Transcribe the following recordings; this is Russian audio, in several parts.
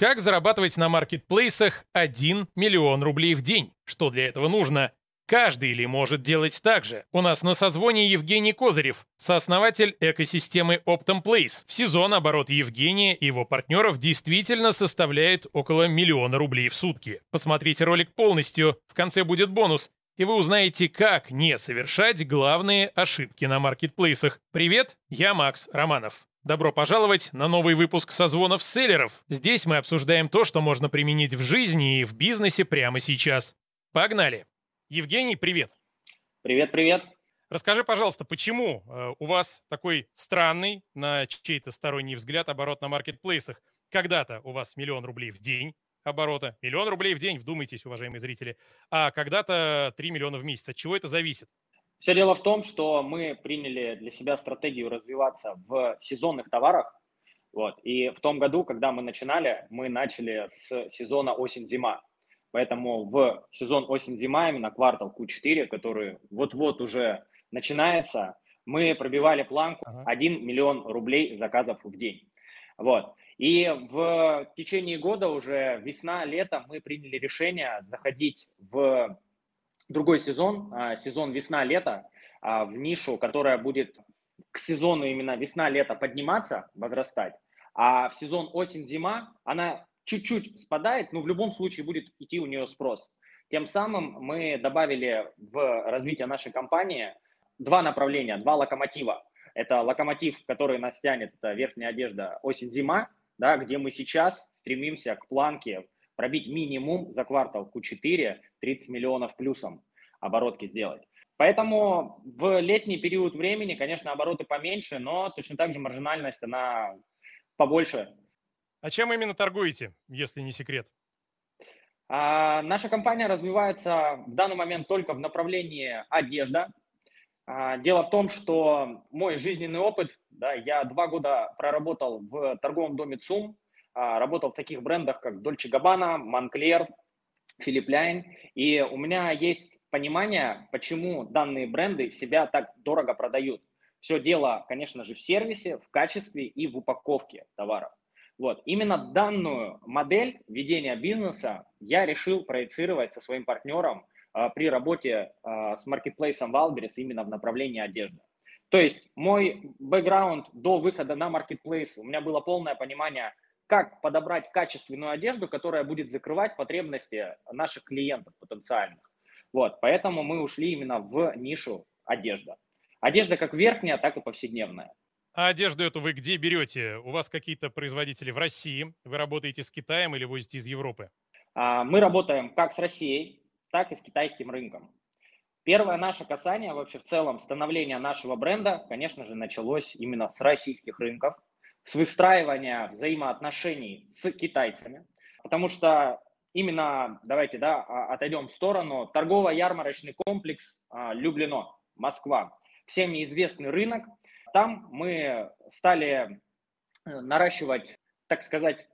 Как зарабатывать на маркетплейсах 1 миллион рублей в день? Что для этого нужно? Каждый ли может делать так же? У нас на созвоне Евгений Козырев, сооснователь экосистемы Optum Place. В сезон оборот Евгения и его партнеров действительно составляет около миллиона рублей в сутки. Посмотрите ролик полностью, в конце будет бонус, и вы узнаете, как не совершать главные ошибки на маркетплейсах. Привет, я Макс Романов. Добро пожаловать на новый выпуск созвонов селлеров. Здесь мы обсуждаем то, что можно применить в жизни и в бизнесе прямо сейчас. Погнали! Евгений, привет! Привет, привет! Расскажи, пожалуйста, почему э, у вас такой странный, на чей-то сторонний взгляд, оборот на маркетплейсах? Когда-то у вас миллион рублей в день оборота, миллион рублей в день, вдумайтесь, уважаемые зрители, а когда-то 3 миллиона в месяц. От чего это зависит? Все дело в том, что мы приняли для себя стратегию развиваться в сезонных товарах. Вот. И в том году, когда мы начинали, мы начали с сезона осень-зима. Поэтому в сезон осень-зима, именно квартал Q4, который вот-вот уже начинается, мы пробивали планку 1 миллион рублей заказов в день. Вот. И в течение года уже весна-лето мы приняли решение заходить в другой сезон, а, сезон весна-лето, а, в нишу, которая будет к сезону именно весна-лето подниматься, возрастать, а в сезон осень-зима она чуть-чуть спадает, но в любом случае будет идти у нее спрос. Тем самым мы добавили в развитие нашей компании два направления, два локомотива. Это локомотив, который нас тянет, это верхняя одежда осень-зима, да, где мы сейчас стремимся к планке пробить минимум за квартал Q4 30 миллионов плюсом оборотки сделать. Поэтому в летний период времени, конечно, обороты поменьше, но точно так же маржинальность, она побольше. А чем именно торгуете, если не секрет? А, наша компания развивается в данный момент только в направлении одежда. А, дело в том, что мой жизненный опыт, да, я два года проработал в торговом доме ЦУМ, работал в таких брендах, как Dolce Gabbana, Moncler, Philip Line, и у меня есть понимание, почему данные бренды себя так дорого продают. Все дело, конечно же, в сервисе, в качестве и в упаковке товаров. Вот. Именно данную модель ведения бизнеса я решил проецировать со своим партнером а, при работе а, с маркетплейсом Wildberries именно в направлении одежды. То есть мой бэкграунд до выхода на маркетплейс, у меня было полное понимание, как подобрать качественную одежду, которая будет закрывать потребности наших клиентов потенциальных. Вот, поэтому мы ушли именно в нишу одежда. Одежда как верхняя, так и повседневная. А одежду эту вы где берете? У вас какие-то производители в России? Вы работаете с Китаем или возите из Европы? А, мы работаем как с Россией, так и с китайским рынком. Первое наше касание вообще в целом становления нашего бренда, конечно же, началось именно с российских рынков с выстраивания взаимоотношений с китайцами, потому что именно, давайте, да, а, отойдем в сторону, торгово-ярмарочный комплекс а, Люблино, Москва, всем известный рынок, там мы стали э, наращивать, так сказать,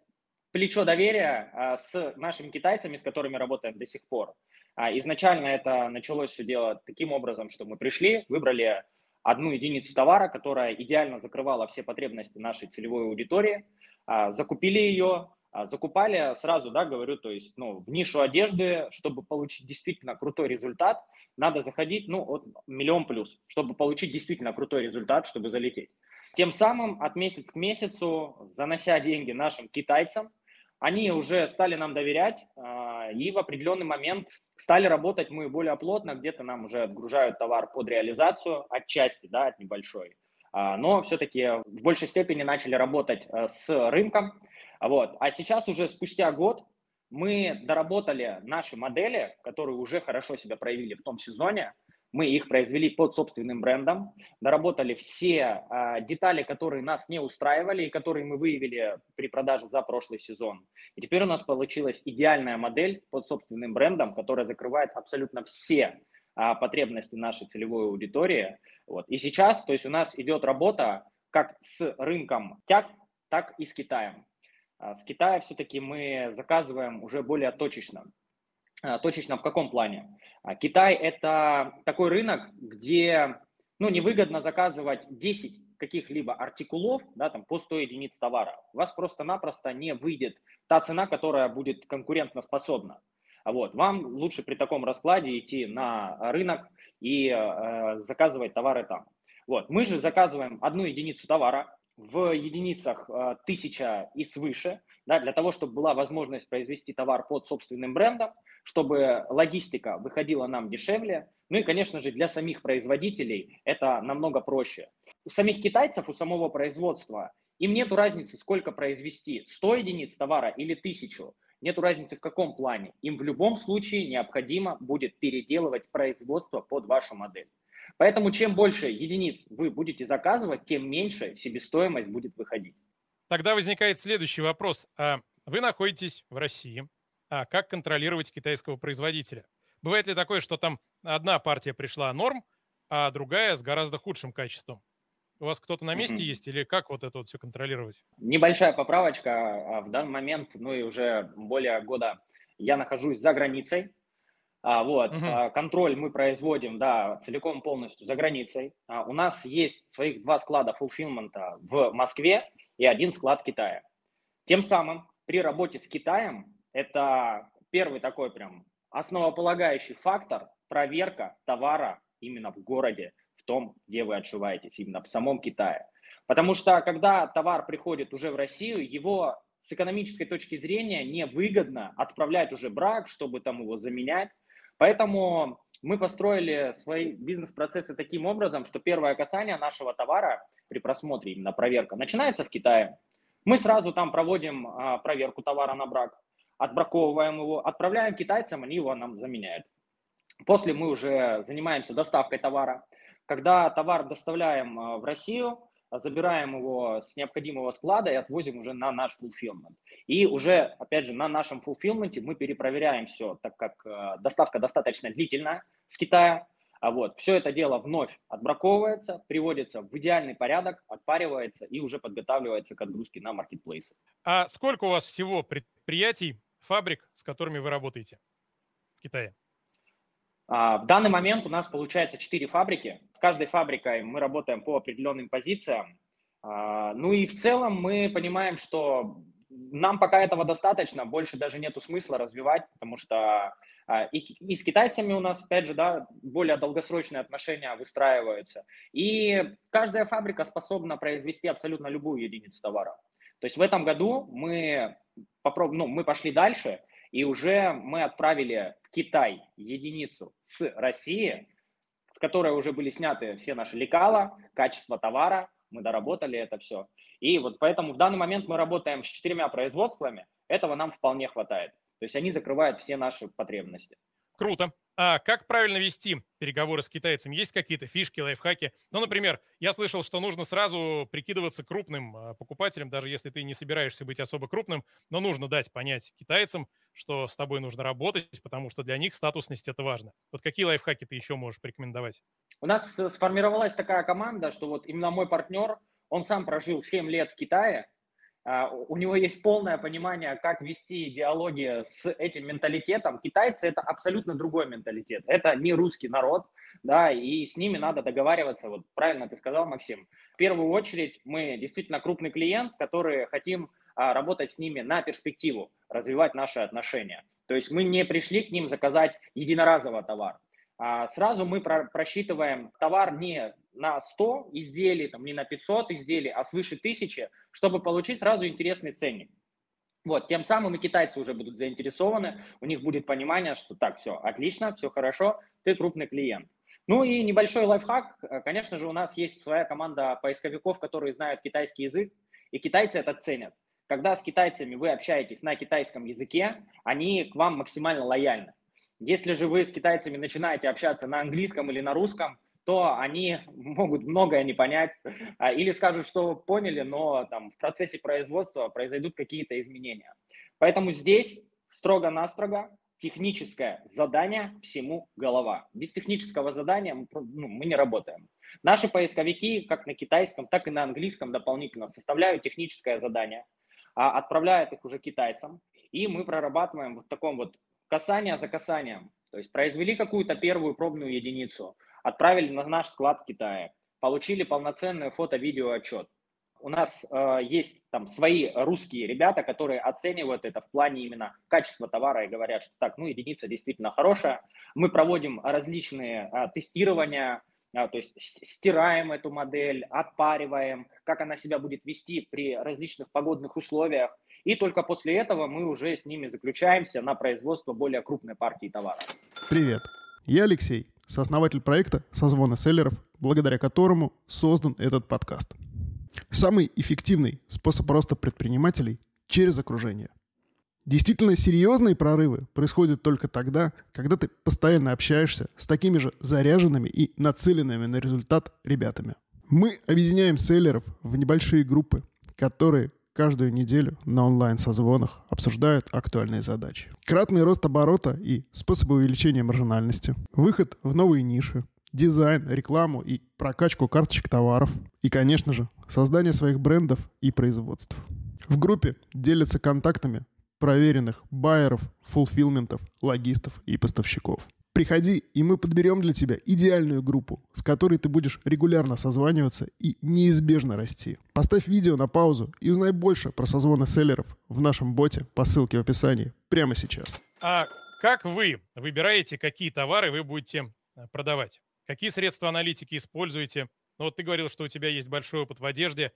плечо доверия а, с нашими китайцами, с которыми работаем до сих пор. Изначально это началось все дело таким образом, что мы пришли, выбрали одну единицу товара, которая идеально закрывала все потребности нашей целевой аудитории, а, закупили ее, а, закупали сразу, да, говорю, то есть, ну, в нишу одежды, чтобы получить действительно крутой результат, надо заходить, ну, от миллион плюс, чтобы получить действительно крутой результат, чтобы залететь. Тем самым от месяца к месяцу, занося деньги нашим китайцам, они уже стали нам доверять, а, и в определенный момент стали работать мы более плотно, где-то нам уже отгружают товар под реализацию, отчасти, да, от небольшой. А, но все-таки в большей степени начали работать э, с рынком. Вот. А сейчас уже спустя год мы доработали наши модели, которые уже хорошо себя проявили в том сезоне, мы их произвели под собственным брендом, доработали все э, детали, которые нас не устраивали и которые мы выявили при продаже за прошлый сезон. И теперь у нас получилась идеальная модель под собственным брендом, которая закрывает абсолютно все э, потребности нашей целевой аудитории. Вот. И сейчас, то есть у нас идет работа как с рынком тяг, так и с Китаем. С Китая все-таки мы заказываем уже более точечно. А, точечно в каком плане? А, Китай – это такой рынок, где ну, невыгодно заказывать 10 каких-либо артикулов, да, там по 100 единиц товара, у вас просто-напросто не выйдет та цена, которая будет конкурентоспособна. Вот. Вам лучше при таком раскладе идти на рынок и э, заказывать товары там. Вот. Мы же заказываем одну единицу товара в единицах э, тысяча и свыше, да, для того, чтобы была возможность произвести товар под собственным брендом, чтобы логистика выходила нам дешевле. Ну и, конечно же, для самих производителей это намного проще. У самих китайцев, у самого производства, им нет разницы, сколько произвести, 100 единиц товара или 1000. Нет разницы в каком плане. Им в любом случае необходимо будет переделывать производство под вашу модель. Поэтому чем больше единиц вы будете заказывать, тем меньше себестоимость будет выходить. Тогда возникает следующий вопрос. А вы находитесь в России. А как контролировать китайского производителя? Бывает ли такое, что там одна партия пришла норм, а другая с гораздо худшим качеством? У вас кто-то на месте есть или как вот это вот все контролировать? Небольшая поправочка. А, в данный момент, ну и уже более года я нахожусь за границей. А, вот, угу. а, контроль мы производим, да, целиком полностью за границей. А, у нас есть своих два склада фулфилмента в Москве и один склад в Китае. Тем самым при работе с Китаем это первый такой прям основополагающий фактор проверка товара именно в городе, в том, где вы отшиваетесь, именно в самом Китае. Потому что когда товар приходит уже в Россию, его с экономической точки зрения невыгодно отправлять уже брак, чтобы там его заменять. Поэтому мы построили свои бизнес-процессы таким образом, что первое касание нашего товара при просмотре, именно проверка, начинается в Китае. Мы сразу там проводим а, проверку товара на брак, отбраковываем его, отправляем китайцам, они его нам заменяют. После мы уже занимаемся доставкой товара. Когда товар доставляем а, в Россию, забираем его с необходимого склада и отвозим уже на наш fulfillment. И уже, опять же, на нашем fulfillment мы перепроверяем все, так как э, доставка достаточно длительная с Китая. А вот, все это дело вновь отбраковывается, приводится в идеальный порядок, отпаривается и уже подготавливается к отгрузке на маркетплейсы. А сколько у вас всего предприятий, фабрик, с которыми вы работаете в Китае? А, в данный момент у нас получается 4 фабрики. С каждой фабрикой мы работаем по определенным позициям. А, ну и в целом мы понимаем, что нам пока этого достаточно, больше даже нету смысла развивать, потому что а, и, и с китайцами у нас, опять же, да, более долгосрочные отношения выстраиваются. И каждая фабрика способна произвести абсолютно любую единицу товара. То есть в этом году мы, попроб... ну, мы пошли дальше, и уже мы отправили Китай единицу с России, с которой уже были сняты все наши лекала, качество товара, мы доработали это все. И вот поэтому в данный момент мы работаем с четырьмя производствами, этого нам вполне хватает. То есть они закрывают все наши потребности. Круто. А как правильно вести переговоры с китайцами? Есть какие-то фишки, лайфхаки? Ну, например, я слышал, что нужно сразу прикидываться крупным а, покупателем, даже если ты не собираешься быть особо крупным, но нужно дать понять китайцам, что с тобой нужно работать, потому что для них статусность это важно. Вот какие лайфхаки ты еще можешь порекомендовать? У нас э, сформировалась такая команда, что вот именно мой партнер, он сам прожил 7 лет в Китае, у него есть полное понимание, как вести диалоги с этим менталитетом. Китайцы – это абсолютно другой менталитет. Это не русский народ, да, и с ними надо договариваться. Вот правильно ты сказал, Максим. В первую очередь мы действительно крупный клиент, который хотим а, работать с ними на перспективу, развивать наши отношения. То есть мы не пришли к ним заказать единоразовый товар. А сразу мы просчитываем товар не на 100 изделий, там, не на 500 изделий, а свыше 1000, чтобы получить сразу интересный ценник. Вот, тем самым и китайцы уже будут заинтересованы, у них будет понимание, что так, все, отлично, все хорошо, ты крупный клиент. Ну и небольшой лайфхак, конечно же, у нас есть своя команда поисковиков, которые знают китайский язык, и китайцы это ценят. Когда с китайцами вы общаетесь на китайском языке, они к вам максимально лояльны. Если же вы с китайцами начинаете общаться на английском или на русском, то они могут многое не понять а, или скажут, что поняли, но там в процессе производства произойдут какие-то изменения. Поэтому здесь строго-настрого техническое задание всему голова. Без технического задания ну, мы не работаем. Наши поисковики, как на китайском, так и на английском дополнительно составляют техническое задание, а отправляют их уже китайцам, и мы прорабатываем в таком вот касание за касанием. То есть произвели какую-то первую пробную единицу, отправили на наш склад в Китае, получили полноценный фото-видео отчет. У нас э, есть там свои русские ребята, которые оценивают это в плане именно качества товара и говорят, что так, ну, единица действительно хорошая. Мы проводим различные э, тестирования, э, то есть стираем эту модель, отпариваем, как она себя будет вести при различных погодных условиях. И только после этого мы уже с ними заключаемся на производство более крупной партии товара. Привет, я Алексей, сооснователь проекта «Созвоны селлеров», благодаря которому создан этот подкаст – Самый эффективный способ роста предпринимателей через окружение. Действительно серьезные прорывы происходят только тогда, когда ты постоянно общаешься с такими же заряженными и нацеленными на результат ребятами. Мы объединяем селлеров в небольшие группы, которые каждую неделю на онлайн-созвонах обсуждают актуальные задачи. Кратный рост оборота и способы увеличения маржинальности, выход в новые ниши, дизайн, рекламу и прокачку карточек товаров. И, конечно же, создание своих брендов и производств. В группе делятся контактами проверенных байеров, фулфилментов, логистов и поставщиков. Приходи, и мы подберем для тебя идеальную группу, с которой ты будешь регулярно созваниваться и неизбежно расти. Поставь видео на паузу и узнай больше про созвоны селлеров в нашем боте по ссылке в описании прямо сейчас. А как вы выбираете, какие товары вы будете э, продавать? Какие средства аналитики используете? Ну вот ты говорил, что у тебя есть большой опыт в одежде.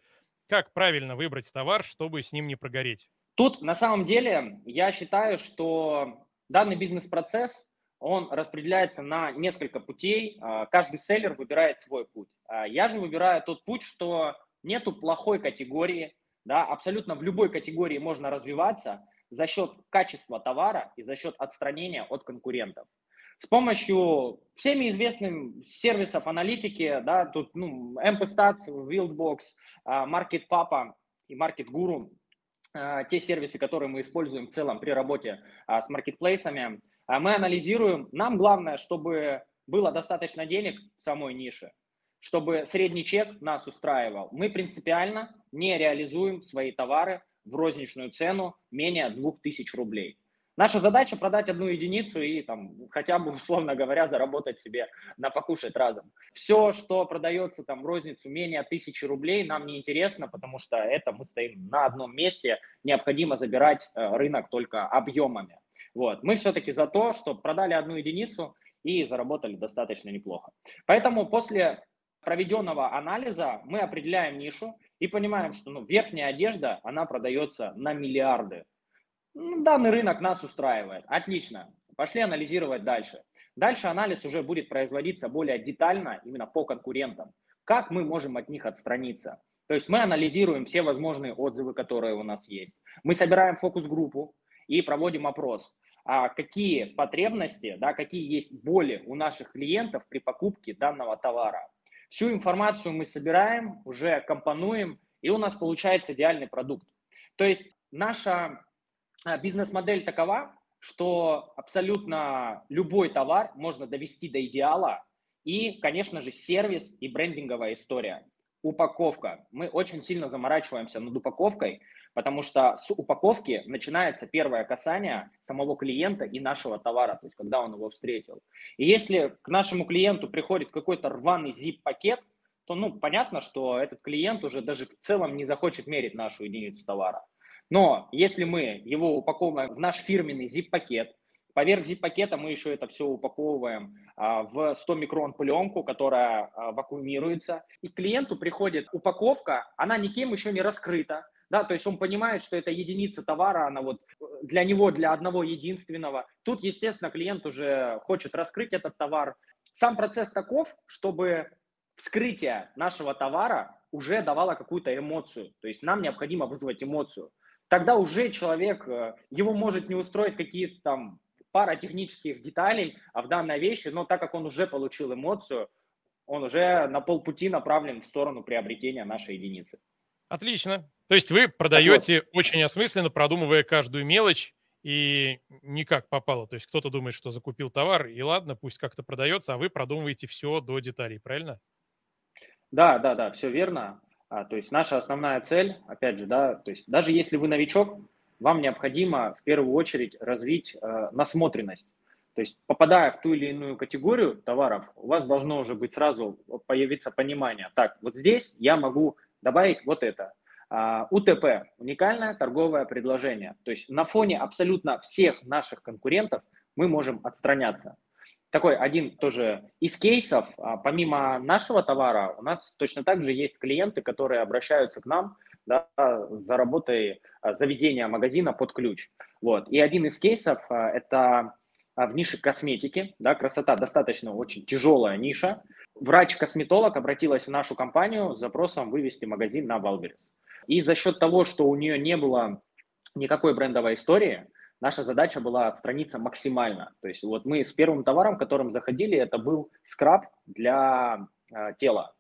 Как правильно выбрать товар, чтобы с ним не прогореть? Тут на самом деле я считаю, что данный бизнес-процесс, он распределяется на несколько путей. А, каждый селлер выбирает свой путь. А, я же выбираю тот путь, что нету плохой категории, да, абсолютно в любой категории можно развиваться за счет качества товара и за счет отстранения от конкурентов с помощью всеми известных сервисов аналитики, да, тут ну, MPStats, Wildbox, а, MarketPapa и MarketGuru, а, те сервисы, которые мы используем в целом при работе с маркетплейсами, мы анализируем. Нам главное, чтобы было достаточно денег в самой нише, чтобы средний чек нас устраивал. Мы принципиально не реализуем свои товары в розничную цену менее 2000 рублей. Наша задача продать одну единицу и там хотя бы, условно говоря, заработать себе на покушать разом. Все, что продается там в розницу менее тысячи рублей, нам не интересно, потому что это мы стоим на одном месте, необходимо забирать э, рынок только объемами. Вот. Мы все-таки за то, чтобы продали одну единицу и заработали достаточно неплохо. Поэтому после проведенного анализа мы определяем нишу и понимаем, что ну, верхняя одежда, она продается на миллиарды. Ну, данный рынок нас устраивает. Отлично. Пошли анализировать дальше. Дальше анализ уже будет производиться более детально именно по конкурентам. Как мы можем от них отстраниться? То есть мы анализируем все возможные отзывы, которые у нас есть. Мы собираем фокус-группу и проводим опрос. А какие потребности, да, какие есть боли у наших клиентов при покупке данного товара. Всю информацию мы собираем, уже компонуем, и у нас получается идеальный продукт. То есть наша а, бизнес-модель такова, что абсолютно любой товар можно довести до идеала. И, конечно же, сервис и брендинговая история. Упаковка. Мы очень сильно заморачиваемся над упаковкой, потому что с упаковки начинается первое касание самого клиента и нашего товара, то есть когда он его встретил. И если к нашему клиенту приходит какой-то рваный zip-пакет, то ну, понятно, что этот клиент уже даже в целом не захочет мерить нашу единицу товара. Но если мы его упаковываем в наш фирменный zip-пакет, поверх zip-пакета мы еще это все упаковываем а, в 100 микрон пленку, которая а, вакуумируется, и клиенту приходит упаковка, она никем еще не раскрыта, да, то есть он понимает, что это единица товара, она вот для него, для одного единственного. Тут, естественно, клиент уже хочет раскрыть этот товар. Сам процесс таков, чтобы вскрытие нашего товара уже давало какую-то эмоцию. То есть нам необходимо вызвать эмоцию тогда уже человек, э, его может не устроить какие-то там пара технических деталей а в данной вещи, но так как он уже получил эмоцию, он уже на полпути направлен в сторону приобретения нашей единицы. Отлично. То есть вы продаете вот. очень осмысленно, продумывая каждую мелочь и не как попало. То есть кто-то думает, что закупил товар, и ладно, пусть как-то продается, а вы продумываете все до деталей, правильно? Да, да, да, все верно. А, то есть наша основная цель, опять же, да, то есть даже если вы новичок, вам необходимо в первую очередь развить э, насмотренность. То есть, попадая в ту или иную категорию товаров, у вас должно уже быть сразу появиться понимание. Так, вот здесь я могу добавить вот это. А, УТП – уникальное торговое предложение. То есть на фоне абсолютно всех наших конкурентов мы можем отстраняться. Такой один тоже из кейсов, а, помимо нашего товара, у нас точно так же есть клиенты, которые обращаются к нам да, за работой а, заведения магазина под ключ. Вот. И один из кейсов – это в нише косметики. Да, красота достаточно очень тяжелая ниша. Врач-косметолог обратилась в нашу компанию с запросом вывести магазин на Wildberries. И за счет того, что у нее не было никакой брендовой истории, наша задача была отстраниться максимально. То есть вот мы с первым товаром, которым заходили, это был скраб для э, тела.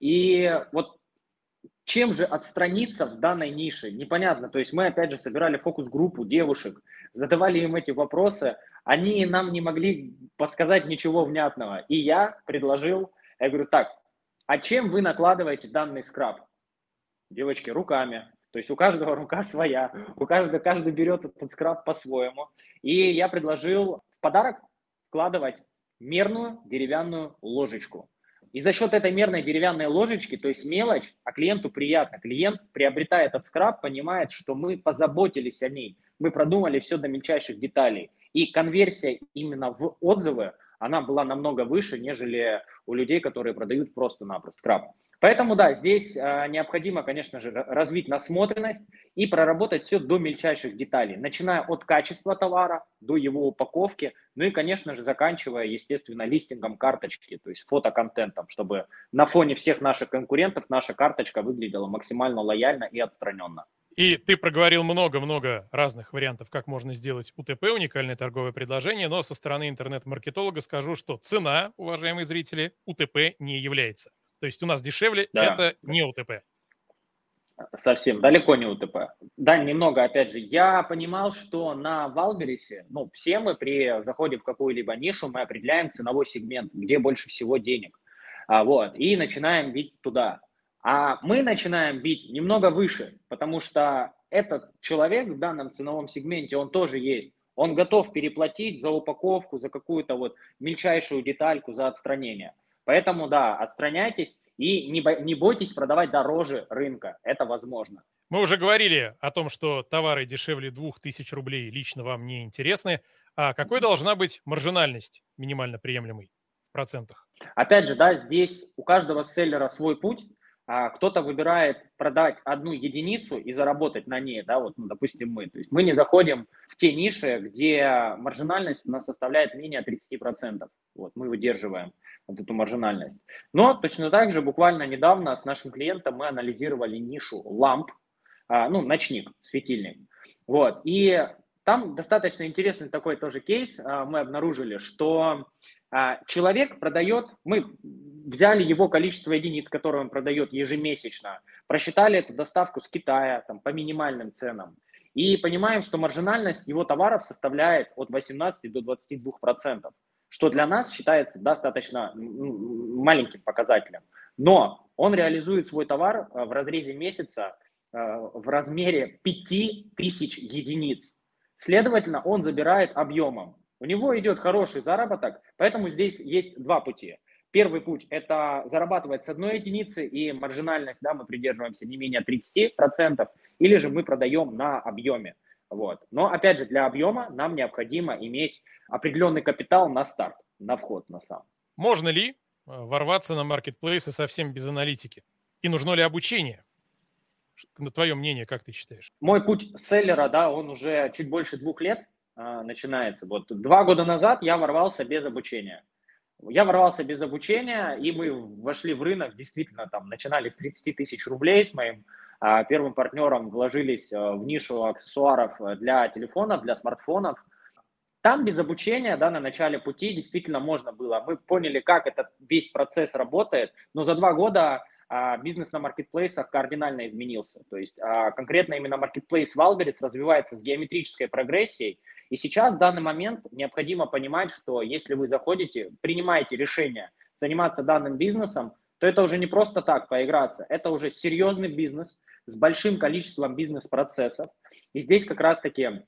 И вот чем же отстраниться в данной нише? Непонятно. То есть мы опять же собирали фокус-группу девушек, задавали им эти вопросы, они нам не могли подсказать ничего внятного. И я предложил, я говорю, так, а чем вы накладываете данный скраб? Девочки, руками. То есть у каждого рука своя, у каждого, каждый берет этот скраб по-своему. И я предложил в подарок вкладывать мерную деревянную ложечку. И за счет этой мерной деревянной ложечки, то есть мелочь, а клиенту приятно. Клиент, приобретая этот скраб, понимает, что мы позаботились о ней. Мы продумали все до мельчайших деталей. И конверсия именно в отзывы, она была намного выше, нежели у людей, которые продают просто-напросто скраб. Поэтому, да, здесь э, необходимо, конечно же, развить насмотренность и проработать все до мельчайших деталей, начиная от качества товара до его упаковки, ну и, конечно же, заканчивая, естественно, листингом карточки, то есть фотоконтентом, чтобы на фоне всех наших конкурентов наша карточка выглядела максимально лояльно и отстраненно. И ты проговорил много-много разных вариантов, как можно сделать УТП, уникальное торговое предложение, но со стороны интернет-маркетолога скажу, что цена, уважаемые зрители, УТП не является. То есть у нас дешевле да. это не УТП. Совсем, далеко не УТП. Да, немного, опять же, я понимал, что на Валбересе, ну, все мы при заходе в какую-либо нишу, мы определяем ценовой сегмент, где больше всего денег. А, вот, и начинаем бить туда. А мы начинаем бить немного выше, потому что этот человек в данном ценовом сегменте, он тоже есть. Он готов переплатить за упаковку, за какую-то вот мельчайшую детальку, за отстранение. Поэтому, да, отстраняйтесь и не, бо- не бойтесь продавать дороже рынка. Это возможно. Мы уже говорили о том, что товары дешевле 2000 рублей лично вам не интересны. А какой должна быть маржинальность минимально приемлемой в процентах? Опять же, да, здесь у каждого селлера свой путь. А кто-то выбирает продать одну единицу и заработать на ней, да, вот, ну, допустим, мы. То есть мы не заходим в те ниши, где маржинальность у нас составляет менее 30%. Вот, мы выдерживаем вот эту маржинальность. Но точно так же буквально недавно с нашим клиентом мы анализировали нишу ламп, а, ну, ночник, светильник. Вот, и там достаточно интересный такой тоже кейс. А, мы обнаружили, что а, человек продает, мы взяли его количество единиц, которые он продает ежемесячно, просчитали эту доставку с Китая там, по минимальным ценам и понимаем, что маржинальность его товаров составляет от 18 до 22 процентов что для нас считается достаточно маленьким показателем. Но он реализует свой товар э, в разрезе месяца э, в размере 5000 единиц. Следовательно, он забирает объемом. У него идет хороший заработок, поэтому здесь есть два пути. Первый путь – это зарабатывать с одной единицы, и маржинальность, да, мы придерживаемся не менее 30%, или же мы продаем на объеме. Вот. Но опять же, для объема нам необходимо иметь определенный капитал на старт, на вход на сам. Можно ли э, ворваться на маркетплейсы совсем без аналитики? И нужно ли обучение? На твое мнение, как ты считаешь? Мой путь селлера, да, он уже чуть больше двух лет э, начинается. Вот два года назад я ворвался без обучения. Я ворвался без обучения, и мы вошли в рынок, действительно, там, начинали с 30 тысяч рублей с моим первым партнером вложились э, в нишу аксессуаров э, для телефонов, для смартфонов. Там без обучения, да, на начале пути действительно можно было. Мы поняли, как этот весь процесс работает, но за два года а, бизнес на маркетплейсах кардинально изменился. То есть а, конкретно именно маркетплейс Валберис развивается с геометрической прогрессией. И сейчас в данный момент необходимо понимать, что если вы заходите, принимаете решение заниматься данным бизнесом, то это уже не просто так поиграться, это уже серьезный бизнес, с большим количеством бизнес-процессов. И здесь как раз-таки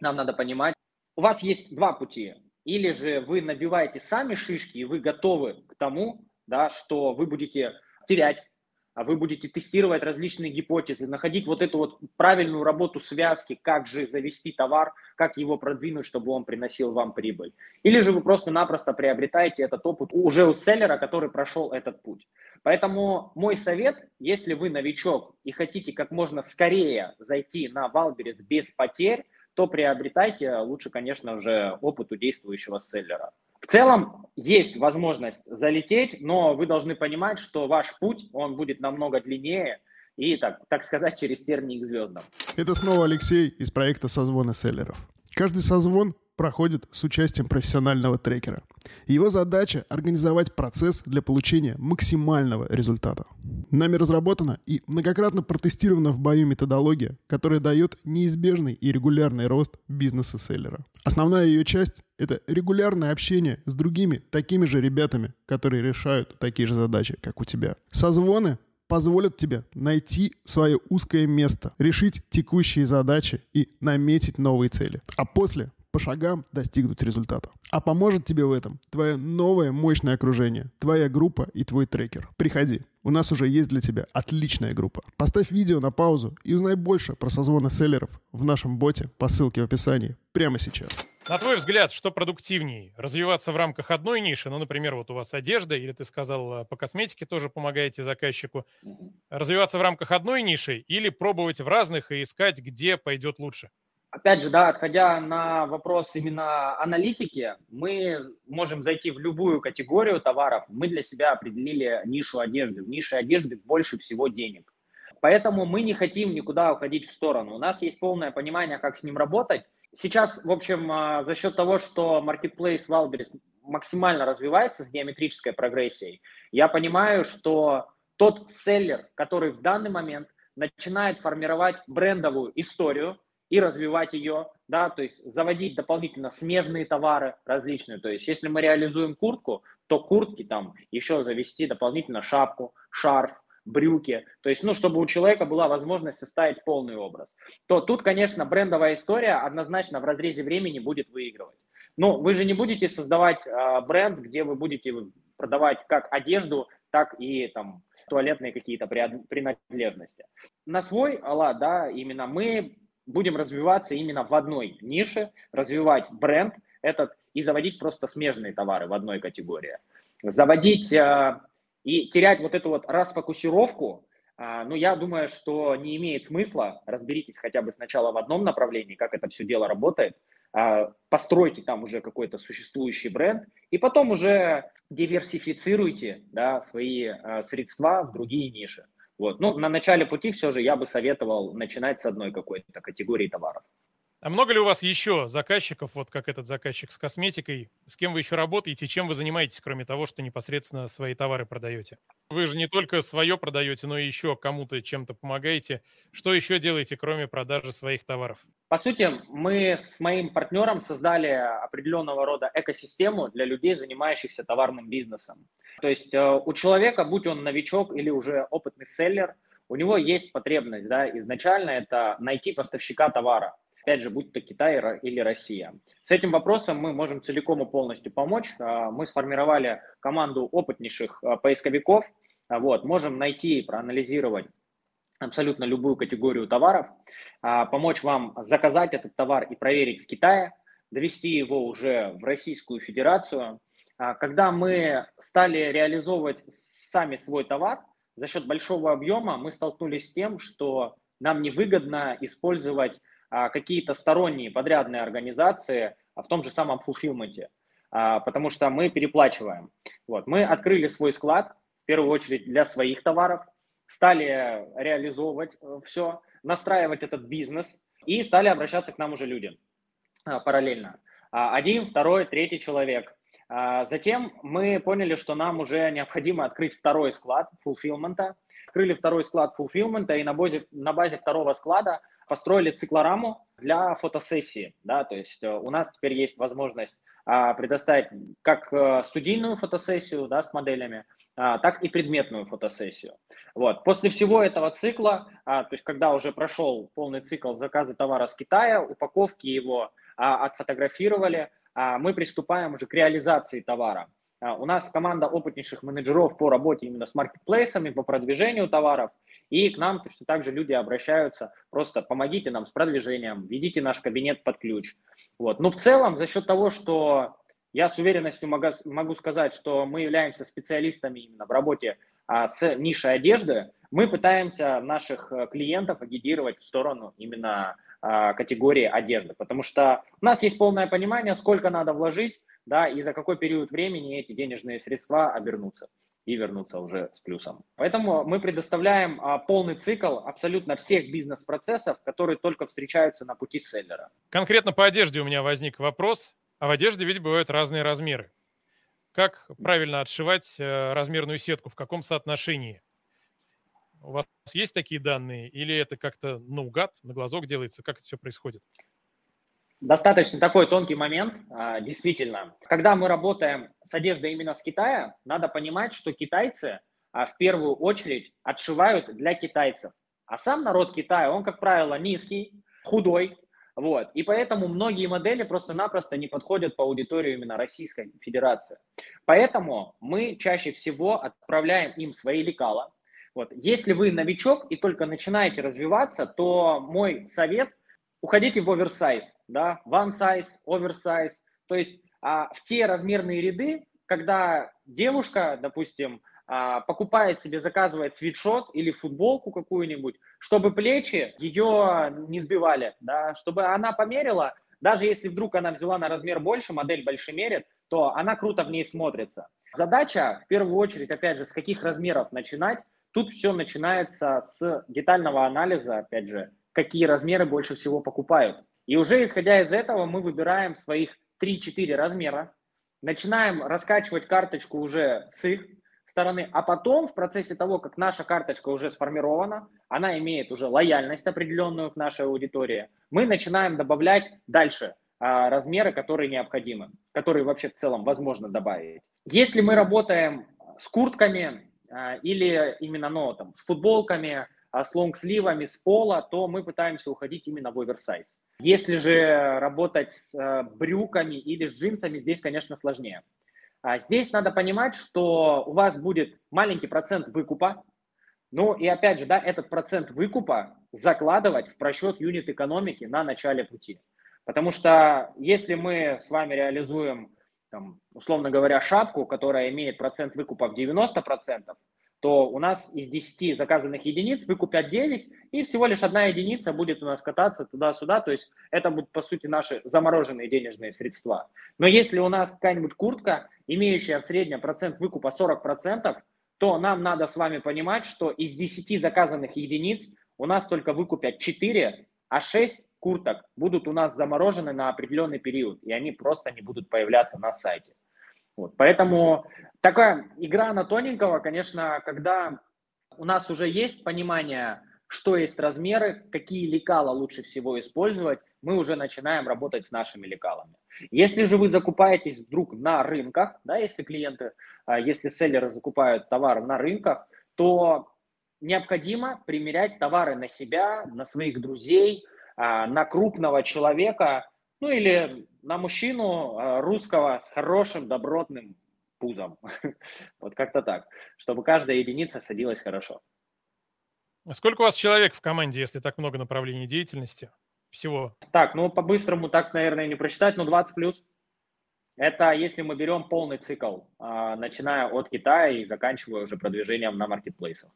нам надо понимать, у вас есть два пути. или же вы набиваете сами шишки, и вы готовы к тому, да, что вы будете терять а вы будете тестировать различные гипотезы, находить вот эту вот правильную работу связки, как же завести товар, как его продвинуть, чтобы он приносил вам прибыль. Или же вы просто-напросто приобретаете этот опыт уже у селлера, который прошел этот путь. Поэтому мой совет, если вы новичок и хотите как можно скорее зайти на Wildberries без потерь, то приобретайте лучше, конечно же, опыт у действующего селлера. В целом есть возможность залететь, но вы должны понимать, что ваш путь, он будет намного длиннее и, так, так сказать, через тернии к звездам. Это снова Алексей из проекта «Созвоны селлеров». Каждый созвон проходит с участием профессионального трекера. Его задача – организовать процесс для получения максимального результата. Нами разработана и многократно протестирована в бою методология, которая дает неизбежный и регулярный рост бизнеса селлера. Основная ее часть – это регулярное общение с другими такими же ребятами, которые решают такие же задачи, как у тебя. Созвоны позволят тебе найти свое узкое место, решить текущие задачи и наметить новые цели. А после по шагам достигнуть результата. А поможет тебе в этом твое новое мощное окружение, твоя группа и твой трекер. Приходи, у нас уже есть для тебя отличная группа. Поставь видео на паузу и узнай больше про созвоны селлеров в нашем боте по ссылке в описании прямо сейчас. На твой взгляд, что продуктивнее? Развиваться в рамках одной ниши, ну, например, вот у вас одежда, или ты сказал, по косметике тоже помогаете заказчику. Развиваться в рамках одной ниши или пробовать в разных и искать, где пойдет лучше? Опять же, да, отходя на вопрос именно аналитики, мы можем зайти в любую категорию товаров. Мы для себя определили нишу одежды. В нише одежды больше всего денег. Поэтому мы не хотим никуда уходить в сторону. У нас есть полное понимание, как с ним работать. Сейчас, в общем, а, за счет того, что Marketplace Wildberries максимально развивается с геометрической прогрессией, я понимаю, что тот селлер, который в данный момент начинает формировать брендовую историю, и развивать ее, да, то есть заводить дополнительно смежные товары различные, то есть если мы реализуем куртку, то куртки там еще завести дополнительно шапку, шарф, брюки, то есть, ну, чтобы у человека была возможность составить полный образ, то тут, конечно, брендовая история однозначно в разрезе времени будет выигрывать. Но вы же не будете создавать э, бренд, где вы будете продавать как одежду, так и там туалетные какие-то принадлежности. На свой лад, да, именно мы будем развиваться именно в одной нише, развивать бренд этот и заводить просто смежные товары в одной категории. Заводить э, и терять вот эту вот расфокусировку, э, ну, я думаю, что не имеет смысла. Разберитесь хотя бы сначала в одном направлении, как это все дело работает, э, постройте там уже какой-то существующий бренд, и потом уже диверсифицируйте да, свои э, средства в другие ниши. Вот. Ну, на начале пути все же я бы советовал начинать с одной какой-то категории товаров. А много ли у вас еще заказчиков, вот как этот заказчик с косметикой? С кем вы еще работаете? Чем вы занимаетесь, кроме того, что непосредственно свои товары продаете? Вы же не только свое продаете, но и еще кому-то чем-то помогаете. Что еще делаете, кроме продажи своих товаров? По сути, мы с моим партнером создали определенного рода экосистему для людей, занимающихся товарным бизнесом. То есть э, у человека, будь он новичок или уже опытный селлер, у него есть потребность, да, изначально это найти поставщика товара опять же, будь то Китай или Россия. С этим вопросом мы можем целиком и полностью помочь. А, мы сформировали команду опытнейших а, поисковиков, вот, можем найти и проанализировать абсолютно любую категорию товаров, помочь вам заказать этот товар и проверить в Китае, довести его уже в Российскую Федерацию. Когда мы стали реализовывать сами свой товар, за счет большого объема мы столкнулись с тем, что нам невыгодно использовать а, какие-то сторонние подрядные организации в том же самом фулфилменте, а, потому что мы переплачиваем. Вот. Мы открыли свой склад, в первую очередь для своих товаров, стали реализовывать э, все, настраивать этот бизнес и стали обращаться к нам уже люди а, параллельно. Один, второй, третий человек. Затем мы поняли, что нам уже необходимо открыть второй склад фулфилмента. Открыли второй склад фулфилмента и на базе, на базе второго склада построили циклораму для фотосессии, да, то есть э, у нас теперь есть возможность а, предоставить как а, студийную фотосессию, да, с моделями, а, так и предметную фотосессию. Вот. После всего этого цикла, а, то есть когда уже прошел полный цикл заказа товара с Китая, упаковки его а, отфотографировали, а, мы приступаем уже к реализации товара. А, у нас команда опытнейших менеджеров по работе именно с маркетплейсами, по продвижению товаров. И к нам точно так же люди обращаются, просто помогите нам с продвижением, введите наш кабинет под ключ. Вот. Но в целом за счет того, что я с уверенностью могу, сказать, что мы являемся специалистами именно в работе а, с нишей одежды, мы пытаемся наших э, клиентов агитировать в сторону именно а, категории одежды, потому что у нас есть полное понимание, сколько надо вложить, да, и за какой период времени эти денежные средства обернутся и вернутся уже с плюсом. Поэтому мы предоставляем а, полный цикл абсолютно всех бизнес-процессов, которые только встречаются на пути селлера. Конкретно по одежде у меня возник вопрос. А в одежде ведь бывают разные размеры. Как правильно отшивать э, размерную сетку, в каком соотношении? У вас есть такие данные или это как-то наугад, на глазок делается? Как это все происходит? Достаточно такой тонкий момент, а, действительно. Когда мы работаем с одеждой именно с Китая, надо понимать, что китайцы а, в первую очередь отшивают для китайцев. А сам народ Китая, он, как правило, низкий, худой, вот. И поэтому многие модели просто-напросто не подходят по аудитории именно Российской Федерации. Поэтому мы чаще всего отправляем им свои лекала. Вот. Если вы новичок и только начинаете развиваться, то мой совет – уходите в оверсайз, да, one size, oversize, то есть а, в те размерные ряды, когда девушка, допустим, а, покупает себе, заказывает свитшот или футболку какую-нибудь, чтобы плечи ее не сбивали, да, чтобы она померила, даже если вдруг она взяла на размер больше, модель больше мерит, то она круто в ней смотрится. Задача, в первую очередь, опять же, с каких размеров начинать. Тут все начинается с детального анализа, опять же, какие размеры больше всего покупают. И уже исходя из этого мы выбираем своих 3-4 размера, начинаем раскачивать карточку уже с их стороны, а потом в процессе того, как наша карточка уже сформирована, она имеет уже лояльность определенную к нашей аудитории, мы начинаем добавлять дальше а, размеры, которые необходимы, которые вообще в целом возможно добавить. Если мы работаем с куртками или именно ну, там, с футболками, а с лонгсливами с пола, то мы пытаемся уходить именно в оверсайз. Если же работать с э, брюками или с джинсами, здесь, конечно, сложнее. А здесь надо понимать, что у вас будет маленький процент выкупа, ну и опять же, да, этот процент выкупа закладывать в просчет юнит экономики на начале пути. Потому что если мы с вами реализуем, там, условно говоря, шапку, которая имеет процент выкупа в 90%, то у нас из 10 заказанных единиц выкупят 9, и всего лишь одна единица будет у нас кататься туда-сюда, то есть это будут, по сути, наши замороженные денежные средства. Но если у нас какая-нибудь куртка, имеющая в среднем процент выкупа 40%, то нам надо с вами понимать, что из 10 заказанных единиц у нас только выкупят 4, а 6 курток будут у нас заморожены на определенный период, и они просто не будут появляться на сайте. Вот, поэтому такая игра на тоненького, конечно, когда у нас уже есть понимание, что есть размеры, какие лекала лучше всего использовать, мы уже начинаем работать с нашими лекалами. Если же вы закупаетесь вдруг на рынках, да, если клиенты, а, если селлеры закупают товары на рынках, то необходимо примерять товары на себя, на своих друзей, на крупного человека, ну или на мужчину а, русского с хорошим, добротным пузом. Вот как-то так, чтобы каждая единица садилась хорошо. А сколько у вас человек в команде, если так много направлений деятельности? Всего? Так, ну по-быстрому так, наверное, не прочитать, но 20 плюс. Это если мы берем полный цикл, а, начиная от Китая и заканчивая уже продвижением на маркетплейсах.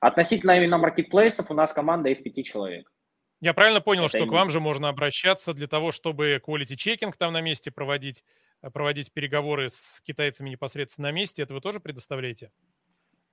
Относительно именно маркетплейсов у нас команда из пяти человек. Я правильно понял, Это что именно. к вам же можно обращаться для того, чтобы quality чекинг там на месте проводить, э, проводить переговоры с китайцами непосредственно на месте. Это вы тоже предоставляете?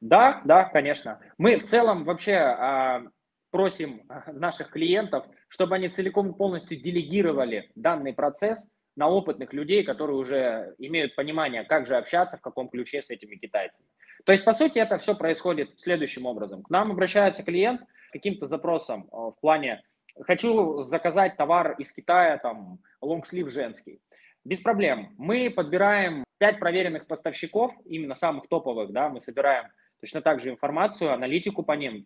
Да, да, конечно. Мы в целом вообще а, просим а, наших клиентов, чтобы они целиком и полностью делегировали данный процесс на опытных людей, которые уже имеют понимание, как же общаться, в каком ключе с этими китайцами. То есть, по сути, это все происходит следующим образом. К нам обращается клиент с каким-то запросом а, в плане хочу заказать товар из Китая, там, лонгслив женский. Без проблем. Мы подбираем 5 проверенных поставщиков, именно самых топовых, да, мы собираем точно так же информацию, аналитику по ним,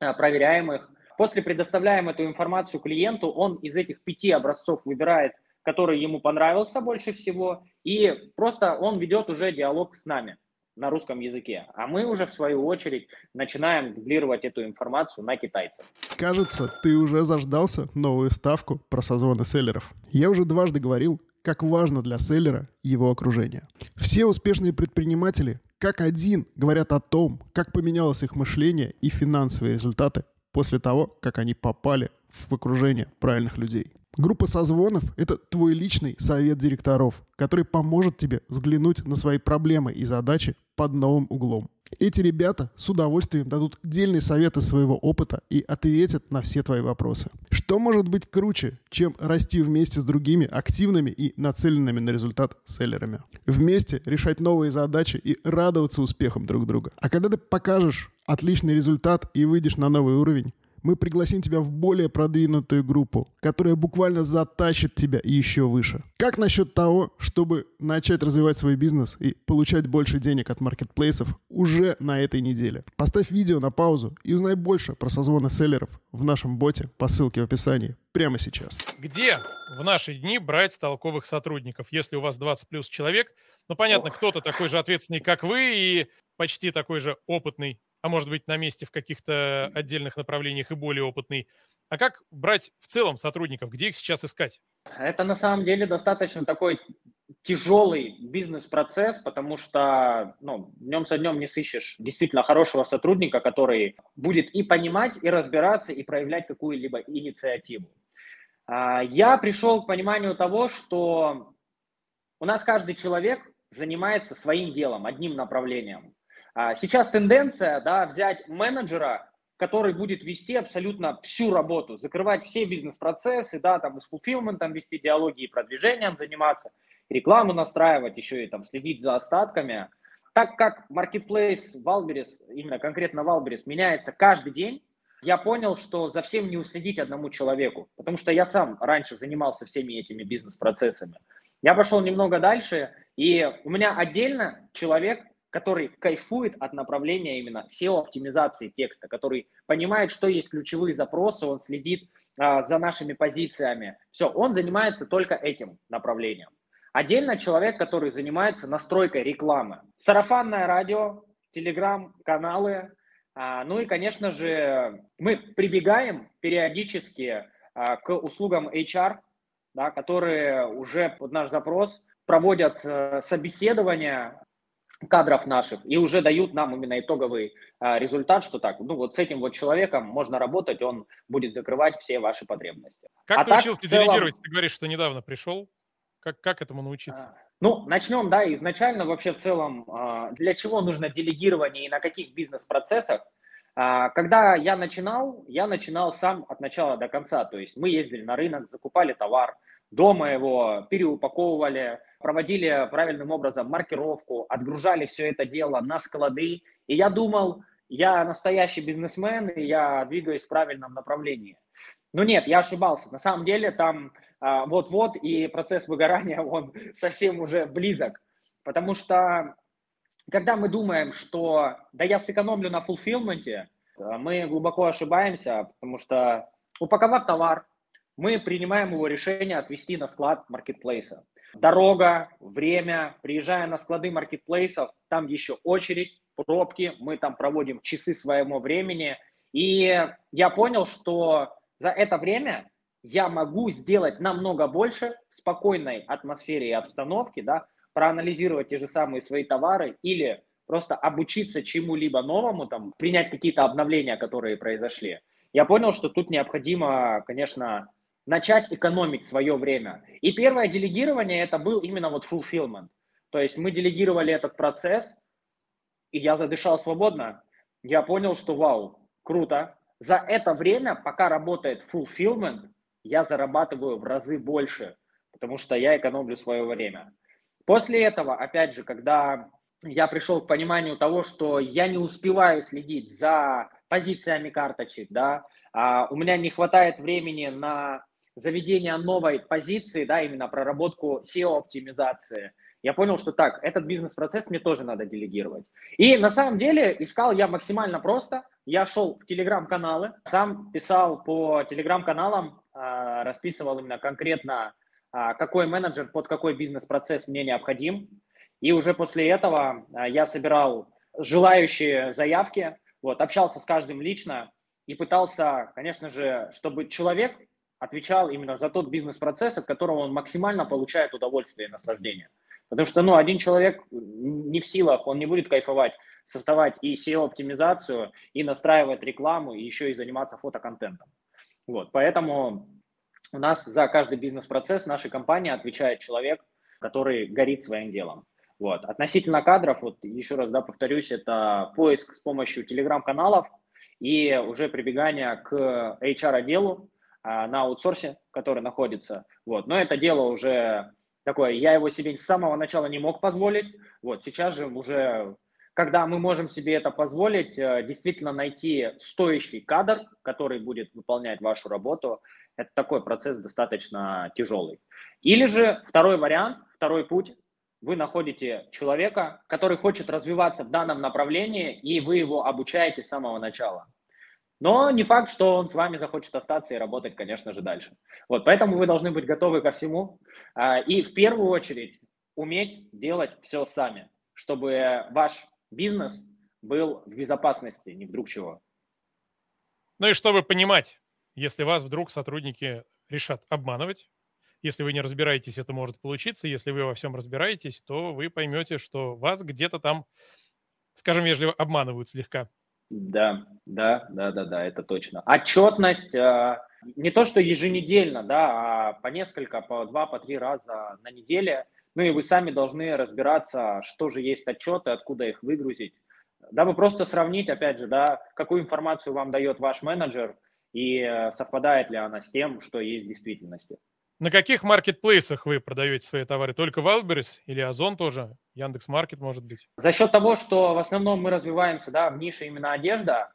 э, проверяем их. После предоставляем эту информацию клиенту, он из этих пяти образцов выбирает который ему понравился больше всего, и просто он ведет уже диалог с нами на русском языке. А мы уже, в свою очередь, начинаем дублировать эту информацию на китайцев. Кажется, ты уже заждался новую вставку про созвоны селлеров. Я уже дважды говорил, как важно для селлера его окружение. Все успешные предприниматели как один говорят о том, как поменялось их мышление и финансовые результаты после того, как они попали в окружение правильных людей. Группа созвонов — это твой личный совет директоров, который поможет тебе взглянуть на свои проблемы и задачи под новым углом. Эти ребята с удовольствием дадут дельные советы своего опыта и ответят на все твои вопросы. Что может быть круче, чем расти вместе с другими активными и нацеленными на результат селлерами? Вместе решать новые задачи и радоваться успехам друг друга. А когда ты покажешь отличный результат и выйдешь на новый уровень, мы пригласим тебя в более продвинутую группу, которая буквально затащит тебя еще выше. Как насчет того, чтобы начать развивать свой бизнес и получать больше денег от маркетплейсов уже на этой неделе? Поставь видео на паузу и узнай больше про созвоны селлеров в нашем боте по ссылке в описании прямо сейчас. Где в наши дни брать толковых сотрудников, если у вас 20 плюс человек? Ну, понятно, кто-то такой же ответственный, как вы, и почти такой же опытный а может быть на месте в каких-то отдельных направлениях и более опытный. А как брать в целом сотрудников? Где их сейчас искать? Это на самом деле достаточно такой тяжелый бизнес-процесс, потому что ну, днем со днем не сыщешь действительно хорошего сотрудника, который будет и понимать, и разбираться, и проявлять какую-либо инициативу. А, я пришел к пониманию того, что у нас каждый человек занимается своим делом, одним направлением. А, сейчас тенденция да, взять менеджера, который будет вести абсолютно всю работу, закрывать все бизнес-процессы, да, там и с фулфилментом вести диалоги, и продвижением заниматься, рекламу настраивать, еще и там следить за остатками. Так как marketplace Valberis, именно конкретно Valberis, меняется каждый день, я понял, что за всем не уследить одному человеку, потому что я сам раньше занимался всеми этими бизнес-процессами. Я пошел немного дальше, и у меня отдельно человек, который кайфует от направления именно SEO-оптимизации текста, который понимает, что есть ключевые запросы, он следит а, за нашими позициями. Все, он занимается только этим направлением. Отдельно человек, который занимается настройкой рекламы. Сарафанное радио, телеграм-каналы. А, ну и, конечно же, мы прибегаем периодически а, к услугам HR, да, которые уже под наш запрос проводят э, собеседования кадров наших и уже дают нам именно итоговый а, результат, что так, ну вот с этим вот человеком можно работать, он будет закрывать все ваши потребности. Как а ты так, учился целом... делегировать? Ты говоришь, что недавно пришел. Как, как этому научиться? А, ну, начнем, да, изначально вообще в целом, а, для чего нужно делегирование и на каких бизнес-процессах. Когда я начинал, я начинал сам от начала до конца, то есть мы ездили на рынок, закупали товар, дома его переупаковывали, проводили правильным образом маркировку, отгружали все это дело на склады. И я думал, я настоящий бизнесмен, и я двигаюсь в правильном направлении. Но нет, я ошибался. На самом деле там а, вот-вот и процесс выгорания, он совсем уже близок. Потому что когда мы думаем, что да я сэкономлю на фулфилменте, мы глубоко ошибаемся, потому что упаковав товар, мы принимаем его решение отвести на склад маркетплейса. Дорога, время, приезжая на склады маркетплейсов, там еще очередь, пробки, мы там проводим часы своего времени. И я понял, что за это время я могу сделать намного больше в спокойной атмосфере и обстановке, да, проанализировать те же самые свои товары или просто обучиться чему-либо новому, там, принять какие-то обновления, которые произошли. Я понял, что тут необходимо, конечно, начать экономить свое время. И первое делегирование это был именно вот fulfillment. То есть мы делегировали этот процесс, и я задышал свободно. Я понял, что вау, круто. За это время, пока работает fulfillment, я зарабатываю в разы больше, потому что я экономлю свое время. После этого, опять же, когда я пришел к пониманию того, что я не успеваю следить за позициями карточек, да, а у меня не хватает времени на заведение новой позиции, да, именно проработку SEO-оптимизации, я понял, что так, этот бизнес-процесс мне тоже надо делегировать. И на самом деле искал я максимально просто. Я шел в телеграм-каналы, сам писал по телеграм-каналам, а, расписывал именно конкретно а, какой менеджер под какой бизнес-процесс мне необходим. И уже после этого а, я собирал желающие заявки, вот, общался с каждым лично и пытался, конечно же, чтобы человек отвечал именно за тот бизнес-процесс, от которого он максимально получает удовольствие и наслаждение. Потому что, ну, один человек не в силах, он не будет кайфовать, создавать и SEO-оптимизацию, и настраивать рекламу, и еще и заниматься фотоконтентом. Вот, поэтому у нас за каждый бизнес-процесс нашей компании отвечает человек, который горит своим делом. Вот. Относительно кадров, вот еще раз да, повторюсь, это поиск с помощью телеграм-каналов и уже прибегание к HR-отделу на аутсорсе, который находится. Вот. Но это дело уже такое, я его себе с самого начала не мог позволить. Вот. Сейчас же уже, когда мы можем себе это позволить, э, действительно найти стоящий кадр, который будет выполнять вашу работу, это такой процесс достаточно тяжелый. Или же второй вариант, второй путь, вы находите человека, который хочет развиваться в данном направлении, и вы его обучаете с самого начала. Но не факт, что он с вами захочет остаться и работать, конечно же, дальше. Вот, поэтому вы должны быть готовы ко всему. А, и в первую очередь уметь делать все сами, чтобы ваш бизнес был в безопасности, не вдруг чего. Ну и чтобы понимать, если вас вдруг сотрудники решат обманывать, если вы не разбираетесь, это может получиться. Если вы во всем разбираетесь, то вы поймете, что вас где-то там, скажем вежливо, обманывают слегка. Да, да, да, да, да, это точно. Отчетность а, не то, что еженедельно, да, а по несколько, по два, по три раза на неделе. Ну и вы сами должны разбираться, что же есть отчеты, откуда их выгрузить. Дабы просто сравнить, опять же, да, какую информацию вам дает ваш менеджер и э, совпадает ли она с тем, что есть в действительности. На каких маркетплейсах вы продаете свои товары? Только Wildberries или Озон тоже? Яндекс Маркет, может быть? За счет того, что в основном мы развиваемся да, в нише именно одежда,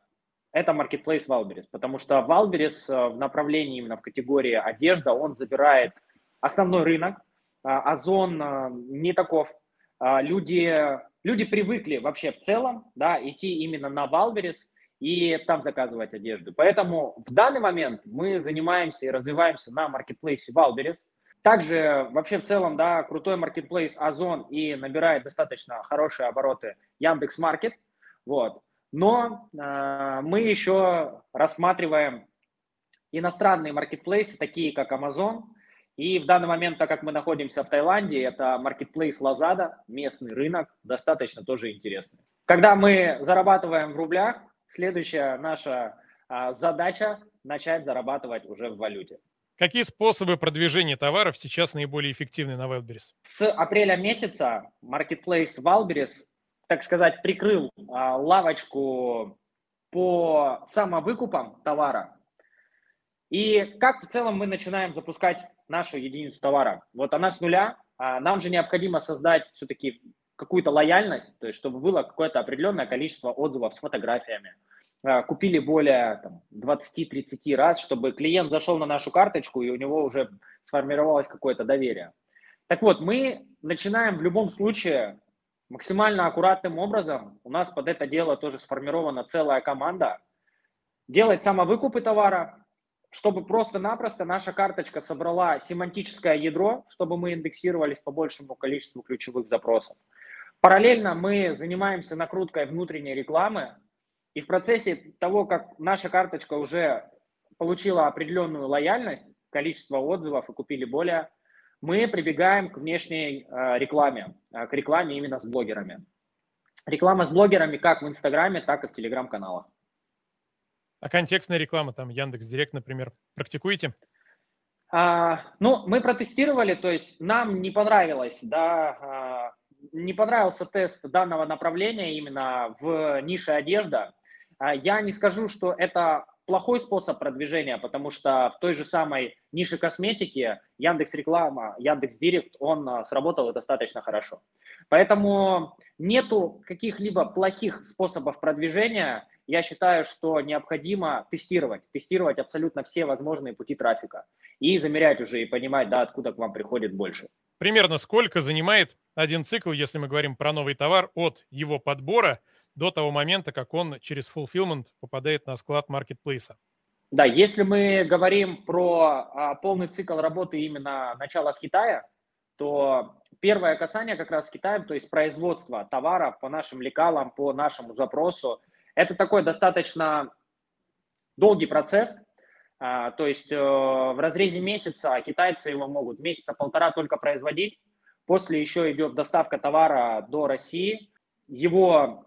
это маркетплейс Wildberries, потому что Wildberries э, в направлении именно в категории одежда, он забирает основной рынок, а Озон э, не таков. А люди, люди привыкли вообще в целом да, идти именно на Wildberries, и там заказывать одежду. Поэтому в данный момент мы занимаемся и развиваемся на маркетплейсе Wildberries. Также вообще в целом, да, крутой маркетплейс Озон и набирает достаточно хорошие обороты Яндекс Маркет. Вот. Но э, мы еще рассматриваем иностранные маркетплейсы, такие как Amazon. И в данный момент, так как мы находимся в Таиланде, это маркетплейс Lazada, местный рынок, достаточно тоже интересный. Когда мы зарабатываем в рублях, следующая наша а, задача начать зарабатывать уже в валюте. Какие способы продвижения товаров сейчас наиболее эффективны на Wildberries? С апреля месяца Marketplace Wildberries, так сказать, прикрыл а, лавочку по самовыкупам товара. И как в целом мы начинаем запускать нашу единицу товара? Вот она с нуля. А нам же необходимо создать все-таки какую-то лояльность, то есть чтобы было какое-то определенное количество отзывов с фотографиями. А, купили более 20-30 раз, чтобы клиент зашел на нашу карточку и у него уже сформировалось какое-то доверие. Так вот, мы начинаем в любом случае максимально аккуратным образом. У нас под это дело тоже сформирована целая команда. Делать самовыкупы товара, чтобы просто-напросто наша карточка собрала семантическое ядро, чтобы мы индексировались по большему количеству ключевых запросов. Параллельно мы занимаемся накруткой внутренней рекламы, и в процессе того, как наша карточка уже получила определенную лояльность, количество отзывов и купили более, мы прибегаем к внешней э, рекламе, э, к рекламе именно с блогерами. Реклама с блогерами как в Инстаграме, так и в Телеграм-каналах. А контекстная реклама, там Яндекс Директ, например, практикуете? А, ну, мы протестировали, то есть нам не понравилось, да, а, не понравился тест данного направления именно в нише одежда. А, я не скажу, что это плохой способ продвижения, потому что в той же самой нише косметики Яндекс Реклама, Яндекс Директ, он а, сработал достаточно хорошо. Поэтому нету каких-либо плохих способов продвижения. Я считаю, что необходимо тестировать, тестировать абсолютно все возможные пути трафика и замерять уже и понимать, да, откуда к вам приходит больше. Примерно сколько занимает один цикл, если мы говорим про новый товар, от его подбора до того момента, как он через fulfillment попадает на склад маркетплейса? Да, если мы говорим про а, полный цикл работы именно начала с Китая, то первое касание как раз с Китаем, то есть производство товара по нашим лекалам, по нашему запросу, это такой достаточно долгий процесс, то есть э, в разрезе месяца китайцы его могут месяца полтора только производить, после еще идет доставка товара до России, его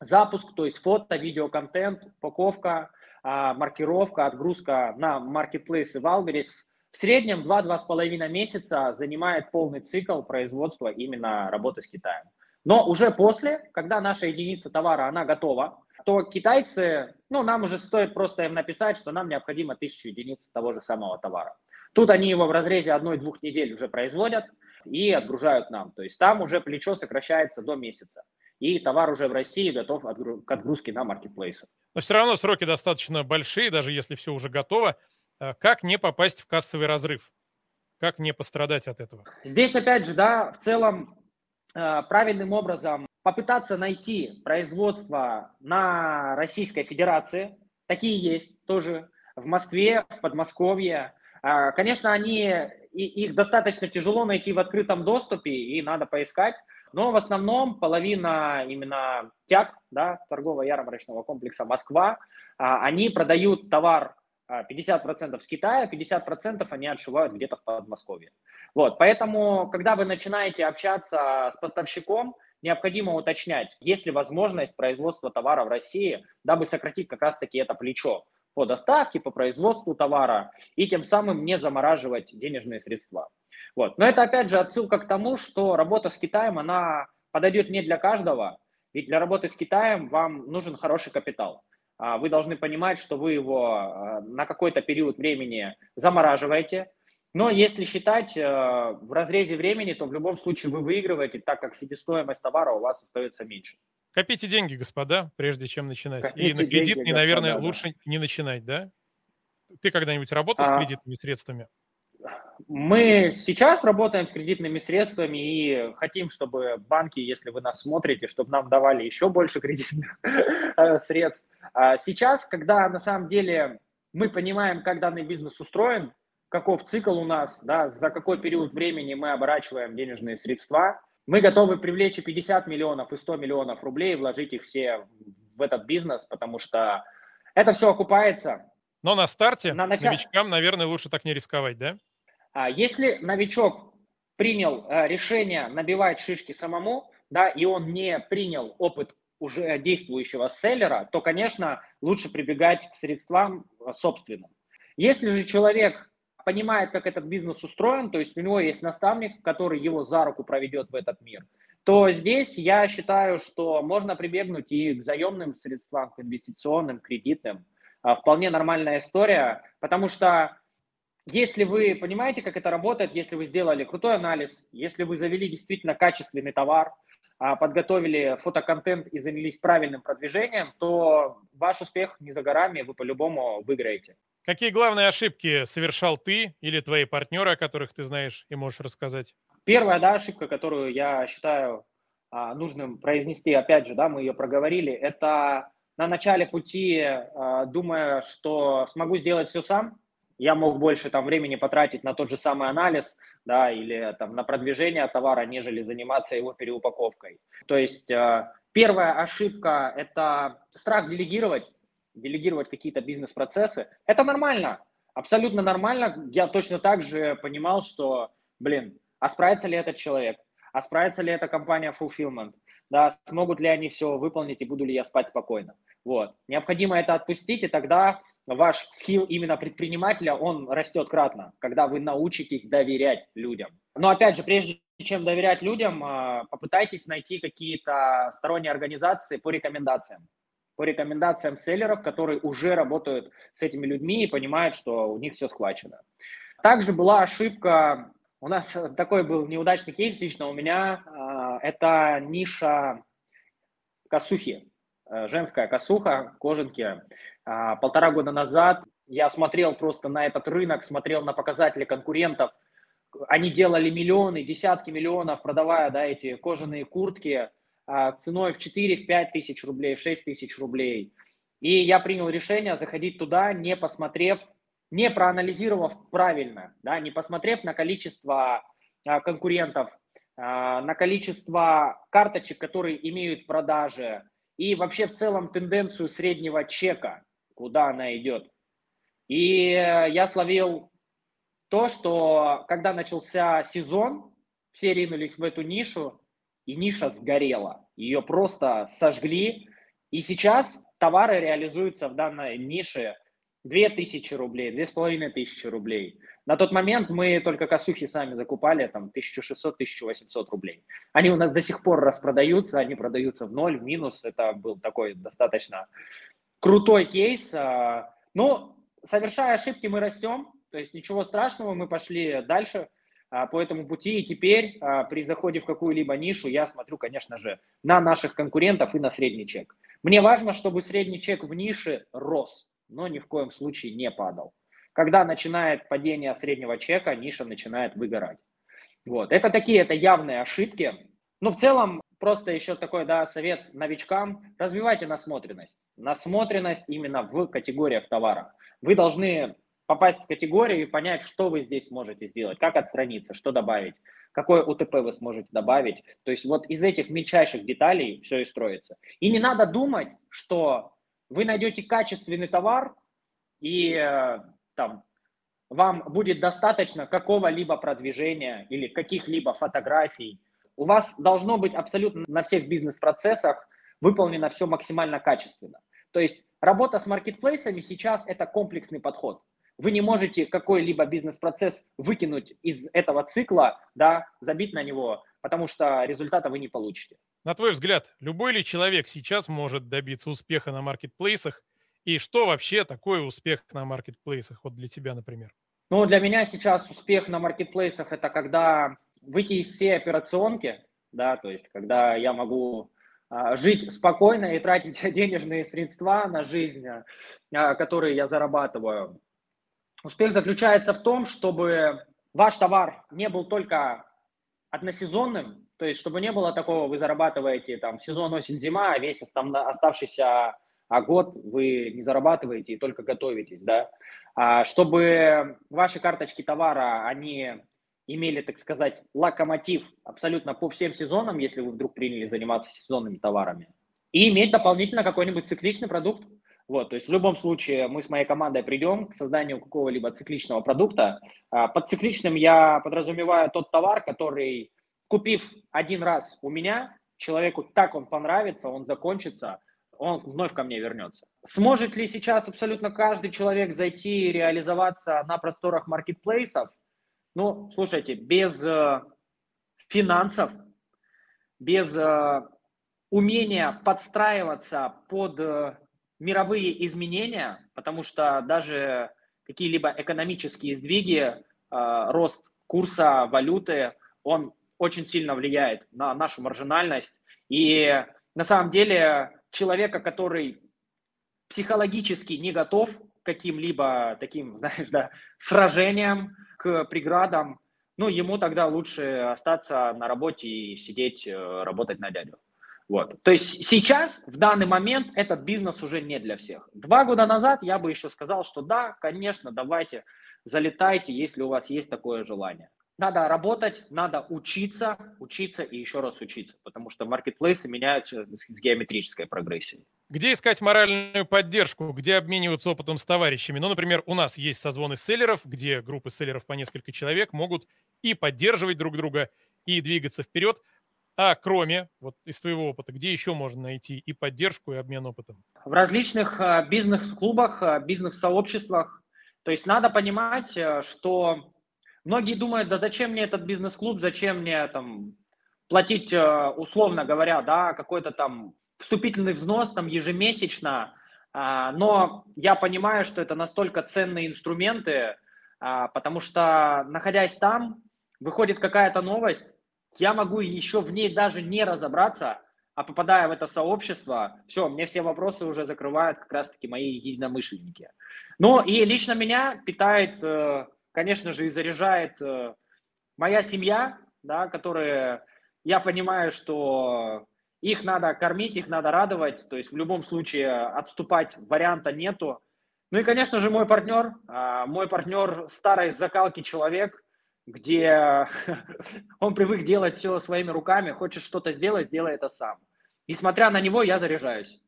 запуск, то есть фото, видеоконтент, упаковка, а, маркировка, отгрузка на маркетплейсы Valgaris в среднем 2-2,5 месяца занимает полный цикл производства именно работы с Китаем. Но уже после, когда наша единица товара, она готова, то китайцы, ну, нам уже стоит просто им написать, что нам необходимо тысячу единиц того же самого товара. Тут они его в разрезе одной-двух недель уже производят и отгружают нам. То есть там уже плечо сокращается до месяца. И товар уже в России готов к отгрузке на маркетплейсы. Но все равно сроки достаточно большие, даже если все уже готово. Э, как не попасть в кассовый разрыв? Как не пострадать от этого? Здесь, опять же, да, в целом э, правильным образом попытаться найти производство на Российской Федерации. Такие есть тоже в Москве, в Подмосковье. А, конечно, они, их достаточно тяжело найти в открытом доступе, и надо поискать. Но в основном половина именно ТЯК, да, торгово-ярмарочного комплекса Москва, а, они продают товар 50% а, с Китая, 50% они отшивают где-то в Подмосковье. Вот, поэтому, когда вы начинаете общаться с поставщиком, необходимо уточнять, есть ли возможность производства товара в России, дабы сократить как раз-таки это плечо по доставке, по производству товара и тем самым не замораживать денежные средства. Вот. Но это опять же отсылка к тому, что работа с Китаем, она подойдет не для каждого, ведь для работы с Китаем вам нужен хороший капитал. А вы должны понимать, что вы его а, на какой-то период времени замораживаете, но если считать э, в разрезе времени, то в любом случае вы выигрываете, так как себестоимость товара у вас остается меньше. Копите деньги, господа, прежде чем начинать. Копите и на кредитный, деньги, наверное, господа, лучше да. не начинать, да? Ты когда-нибудь работал а... с кредитными средствами? Мы сейчас работаем с кредитными средствами и хотим, чтобы банки, если вы нас смотрите, чтобы нам давали еще больше кредитных э, средств. А сейчас, когда на самом деле мы понимаем, как данный бизнес устроен, каков цикл у нас, да, за какой период времени мы оборачиваем денежные средства. Мы готовы привлечь и 50 миллионов, и 100 миллионов рублей, вложить их все в этот бизнес, потому что это все окупается. Но на старте на начале... новичкам, наверное, лучше так не рисковать, да? А если новичок принял э, решение набивать шишки самому, да, и он не принял опыт уже действующего селлера, то, конечно, лучше прибегать к средствам э, собственным. Если же человек понимает, как этот бизнес устроен, то есть у него есть наставник, который его за руку проведет в этот мир, то здесь я считаю, что можно прибегнуть и к заемным средствам, к инвестиционным, кредитным. А, вполне нормальная история, потому что если вы понимаете, как это работает, если вы сделали крутой анализ, если вы завели действительно качественный товар, а, подготовили фотоконтент и занялись правильным продвижением, то ваш успех не за горами, вы по-любому выиграете. Какие главные ошибки совершал ты или твои партнеры, о которых ты знаешь и можешь рассказать? Первая да, ошибка, которую я считаю а, нужным произнести, опять же, да, мы ее проговорили, это на начале пути, а, думая, что смогу сделать все сам, я мог больше там времени потратить на тот же самый анализ, да, или там на продвижение товара, нежели заниматься его переупаковкой. То есть а, первая ошибка – это страх делегировать, делегировать какие-то бизнес-процессы, это нормально, абсолютно нормально. Я точно так же понимал, что, блин, а справится ли этот человек? А справится ли эта компания Fulfillment? Да, смогут ли они все выполнить и буду ли я спать спокойно? Вот. Необходимо это отпустить, и тогда ваш скилл именно предпринимателя, он растет кратно, когда вы научитесь доверять людям. Но опять же, прежде чем доверять людям, а, попытайтесь найти какие-то сторонние организации по рекомендациям по рекомендациям селлеров, которые уже работают с этими людьми и понимают, что у них все схвачено. Также была ошибка, у нас такой был неудачный кейс лично у меня, а, это ниша косухи, э, женская косуха, кожанки. А, полтора года назад я смотрел просто на этот рынок, смотрел на показатели конкурентов, они делали миллионы, десятки миллионов, продавая да, эти кожаные куртки, ценой в 4-5 тысяч рублей, в 6 тысяч рублей. И я принял решение заходить туда, не посмотрев, не проанализировав правильно, да, не посмотрев на количество а, конкурентов, а, на количество карточек, которые имеют продажи, и вообще в целом тенденцию среднего чека, куда она идет. И я словил то, что когда начался сезон, все ринулись в эту нишу, и ниша сгорела. Ее просто сожгли. И сейчас товары реализуются в данной нише 2000 рублей, 2500 рублей. На тот момент мы только косухи сами закупали, там, 1600-1800 рублей. Они у нас до сих пор распродаются, они продаются в ноль, в минус. Это был такой достаточно крутой кейс. Ну, совершая ошибки, мы растем, то есть ничего страшного, мы пошли дальше по этому пути. И теперь а, при заходе в какую-либо нишу я смотрю, конечно же, на наших конкурентов и на средний чек. Мне важно, чтобы средний чек в нише рос, но ни в коем случае не падал. Когда начинает падение среднего чека, ниша начинает выгорать. Вот. Это такие, это явные ошибки. Но в целом, просто еще такой да, совет новичкам, развивайте насмотренность. Насмотренность именно в категориях товара. Вы должны попасть в категорию и понять, что вы здесь можете сделать, как отстраниться, что добавить, какое УТП вы сможете добавить. То есть вот из этих мельчайших деталей все и строится. И не надо думать, что вы найдете качественный товар и э, там вам будет достаточно какого-либо продвижения или каких-либо фотографий. У вас должно быть абсолютно на всех бизнес-процессах выполнено все максимально качественно. То есть работа с маркетплейсами сейчас это комплексный подход. Вы не можете какой-либо бизнес-процесс выкинуть из этого цикла, да, забить на него, потому что результата вы не получите. На твой взгляд, любой ли человек сейчас может добиться успеха на маркетплейсах? И что вообще такое успех на маркетплейсах? Вот для тебя, например. Ну, для меня сейчас успех на маркетплейсах – это когда выйти из всей операционки, да, то есть когда я могу а, жить спокойно и тратить денежные средства на жизнь, а, которые я зарабатываю, Успех заключается в том, чтобы ваш товар не был только односезонным, то есть чтобы не было такого, вы зарабатываете там сезон осень-зима, а весь оставшийся а год вы не зарабатываете и только готовитесь, да, а чтобы ваши карточки товара, они имели, так сказать, локомотив абсолютно по всем сезонам, если вы вдруг приняли заниматься сезонными товарами, и иметь дополнительно какой-нибудь цикличный продукт, вот, то есть в любом случае мы с моей командой придем к созданию какого-либо цикличного продукта. А, под цикличным я подразумеваю тот товар, который, купив один раз у меня, человеку так он понравится, он закончится, он вновь ко мне вернется. Сможет ли сейчас абсолютно каждый человек зайти и реализоваться на просторах маркетплейсов? Ну, слушайте, без э, финансов, без э, умения подстраиваться под э, мировые изменения, потому что даже какие-либо экономические сдвиги, э, рост курса валюты, он очень сильно влияет на нашу маржинальность. И на самом деле человека, который психологически не готов к каким-либо таким, знаешь, да, сражениям, к преградам, ну, ему тогда лучше остаться на работе и сидеть, э, работать на дядю. Вот. То есть сейчас, в данный момент, этот бизнес уже не для всех. Два года назад я бы еще сказал, что да, конечно, давайте, залетайте, если у вас есть такое желание. Надо работать, надо учиться, учиться и еще раз учиться, потому что маркетплейсы меняются с геометрической прогрессией. Где искать моральную поддержку, где обмениваться опытом с товарищами? Ну, например, у нас есть созвоны селлеров, где группы селлеров по несколько человек могут и поддерживать друг друга, и двигаться вперед. А кроме, вот из твоего опыта, где еще можно найти и поддержку, и обмен опытом? В различных а, бизнес-клубах, а, бизнес-сообществах. То есть надо понимать, э, что многие думают, да зачем мне этот бизнес-клуб, зачем мне там платить, условно говоря, да, какой-то там вступительный взнос там ежемесячно, а, но я понимаю, что это настолько ценные инструменты, потому что находясь там, выходит какая-то новость, я могу еще в ней даже не разобраться, а попадая в это сообщество, все, мне все вопросы уже закрывают как раз-таки мои единомышленники. Ну и лично меня питает, э, конечно же, и заряжает э, моя семья, да, которая, я понимаю, что их надо кормить, их надо радовать, то есть в любом случае отступать варианта нету. Ну и, конечно же, мой партнер, а, мой партнер старой закалки человек, где он привык делать все своими руками, хочет что-то сделать, сделай это сам. Несмотря на него, я заряжаюсь.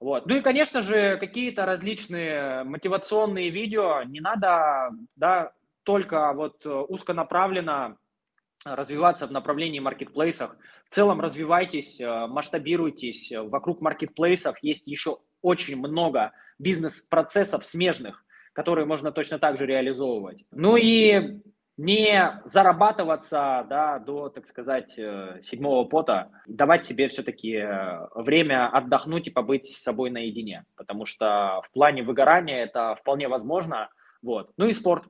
Вот. Ну и, конечно же, какие-то различные мотивационные видео. Не надо да, только вот узконаправленно развиваться в направлении маркетплейсах. В целом развивайтесь, э, масштабируйтесь. Вокруг маркетплейсов есть еще очень много бизнес-процессов смежных, которые можно точно так же реализовывать. Ну и не зарабатываться да, до, так сказать, э, седьмого пота, давать себе все-таки э, время отдохнуть и побыть с собой наедине, потому что в плане выгорания это вполне возможно. Вот. Ну и спорт.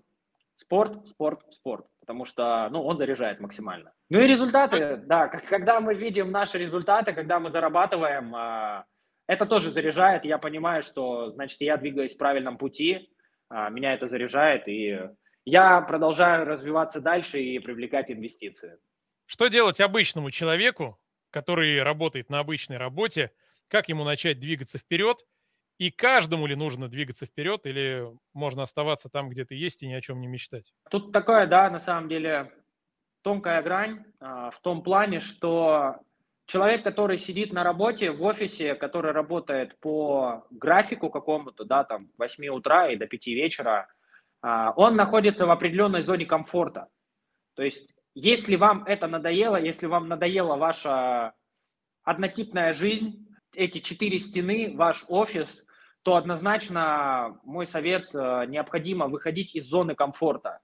Спорт, спорт, спорт, потому что ну, он заряжает максимально. Ну и результаты, да, когда мы видим наши результаты, когда мы зарабатываем, э, это тоже заряжает, я понимаю, что, значит, я двигаюсь в правильном пути, меня это заряжает, и я продолжаю развиваться дальше и привлекать инвестиции. Что делать обычному человеку, который работает на обычной работе, как ему начать двигаться вперед, и каждому ли нужно двигаться вперед, или можно оставаться там, где ты есть, и ни о чем не мечтать? Тут такая, да, на самом деле, тонкая грань а, в том плане, что человек, который сидит на работе в офисе, который работает по графику какому-то, да, там, 8 утра и до 5 вечера, он находится в определенной зоне комфорта. То есть, если вам это надоело, если вам надоела ваша однотипная жизнь, эти четыре стены, ваш офис, то однозначно мой совет, э, необходимо выходить из зоны комфорта.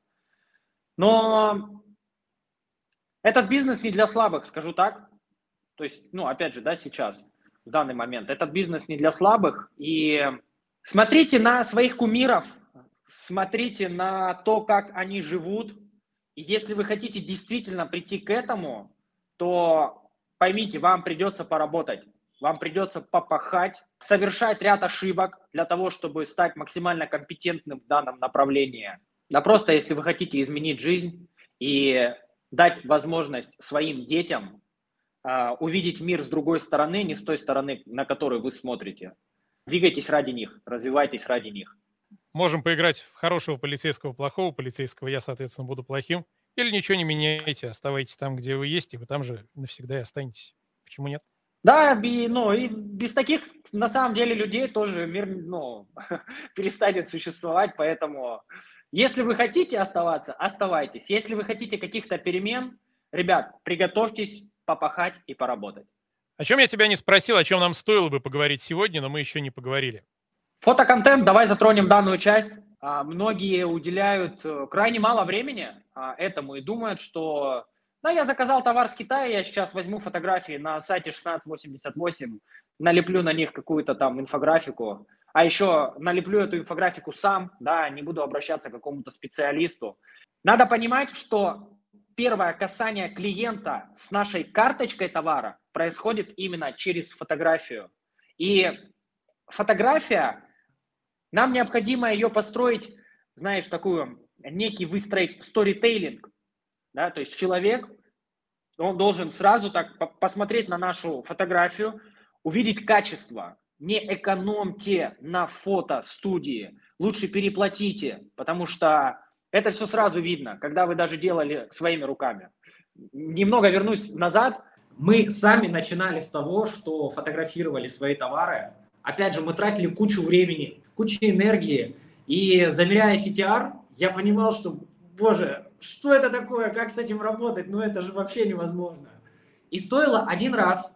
Но этот бизнес не для слабых, скажу так. То есть, ну, опять же, да, сейчас, в данный момент, этот бизнес не для слабых. И смотрите на своих кумиров, смотрите на то, как они живут. И если вы хотите действительно прийти к этому, то поймите, вам придется поработать, вам придется попахать, совершать ряд ошибок для того, чтобы стать максимально компетентным в данном направлении. Да просто если вы хотите изменить жизнь и дать возможность своим детям э, увидеть мир с другой стороны, не с той стороны, на которую вы смотрите. Двигайтесь ради них, развивайтесь ради них. Можем поиграть в хорошего полицейского, плохого полицейского, я, соответственно, буду плохим. Или ничего не меняйте, оставайтесь там, где вы есть, и вы там же навсегда и останетесь. Почему нет? Да, и, ну, и без таких, на самом деле, людей тоже мир, ну, перестанет существовать, поэтому если вы хотите оставаться, оставайтесь. Если вы хотите каких-то перемен, ребят, приготовьтесь попахать и поработать. О чем я тебя не спросил, о чем нам стоило бы поговорить сегодня, но мы еще не поговорили. Фотоконтент, давай затронем данную часть. А, многие уделяют э, крайне мало времени а, этому и думают, что да, я заказал товар с Китая, я сейчас возьму фотографии на сайте 1688, налеплю на них какую-то там инфографику, а еще налеплю эту инфографику сам, да, не буду обращаться к какому-то специалисту. Надо понимать, что первое касание клиента с нашей карточкой товара происходит именно через фотографию. И фотография нам необходимо ее построить, знаешь, такую, некий выстроить сторитейлинг. Да, то есть человек, он должен сразу так посмотреть на нашу фотографию, увидеть качество. Не экономьте на фото студии, лучше переплатите, потому что это все сразу видно, когда вы даже делали своими руками. Немного вернусь назад. Мы сами начинали с того, что фотографировали свои товары. Опять же, мы тратили кучу времени, куча энергии. И замеряя CTR, я понимал, что, боже, что это такое, как с этим работать, ну это же вообще невозможно. И стоило один раз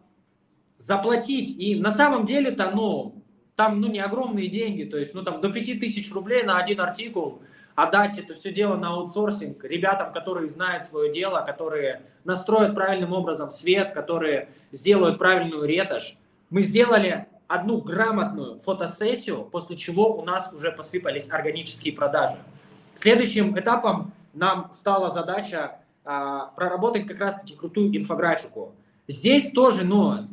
заплатить, и на самом деле-то, ну, там, ну, не огромные деньги, то есть, ну, там, до 5000 рублей на один артикул, отдать это все дело на аутсорсинг ребятам, которые знают свое дело, которые настроят правильным образом свет, которые сделают правильную ретушь. Мы сделали одну грамотную фотосессию, после чего у нас уже посыпались органические продажи. Следующим этапом нам стала задача а, проработать как раз-таки крутую инфографику. Здесь тоже, но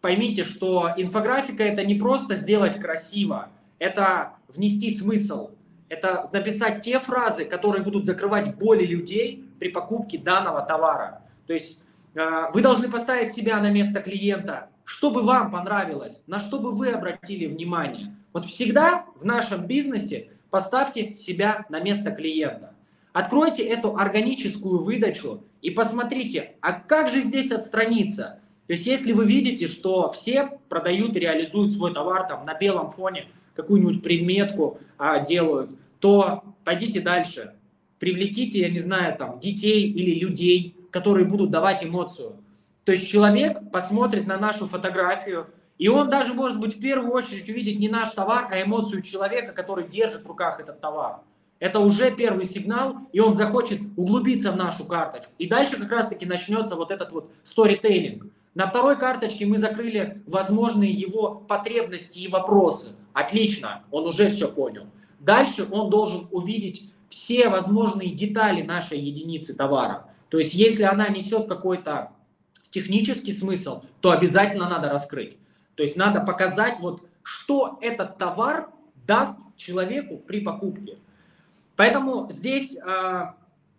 поймите, что инфографика это не просто сделать красиво, это внести смысл, это написать те фразы, которые будут закрывать боли людей при покупке данного товара. То есть э, вы должны поставить себя на место клиента, что бы вам понравилось, на что бы вы обратили внимание. Вот всегда в нашем бизнесе поставьте себя на место клиента. Откройте эту органическую выдачу и посмотрите, а как же здесь отстраниться? То есть если вы видите, что все продают и реализуют свой товар там на белом фоне, какую-нибудь предметку а, делают, то пойдите дальше. Привлеките, я не знаю, там, детей или людей, которые будут давать эмоцию. То есть человек посмотрит на нашу фотографию, и он даже, может быть, в первую очередь увидит не наш товар, а эмоцию человека, который держит в руках этот товар. Это уже первый сигнал, и он захочет углубиться в нашу карточку. И дальше как раз-таки начнется вот этот вот сторителлинг. На второй карточке мы закрыли возможные его потребности и вопросы. Отлично, он уже все понял. Дальше он должен увидеть все возможные детали нашей единицы товара. То есть если она несет какой-то технический смысл, то обязательно надо раскрыть. То есть надо показать, вот, что этот товар даст человеку при покупке. Поэтому здесь э,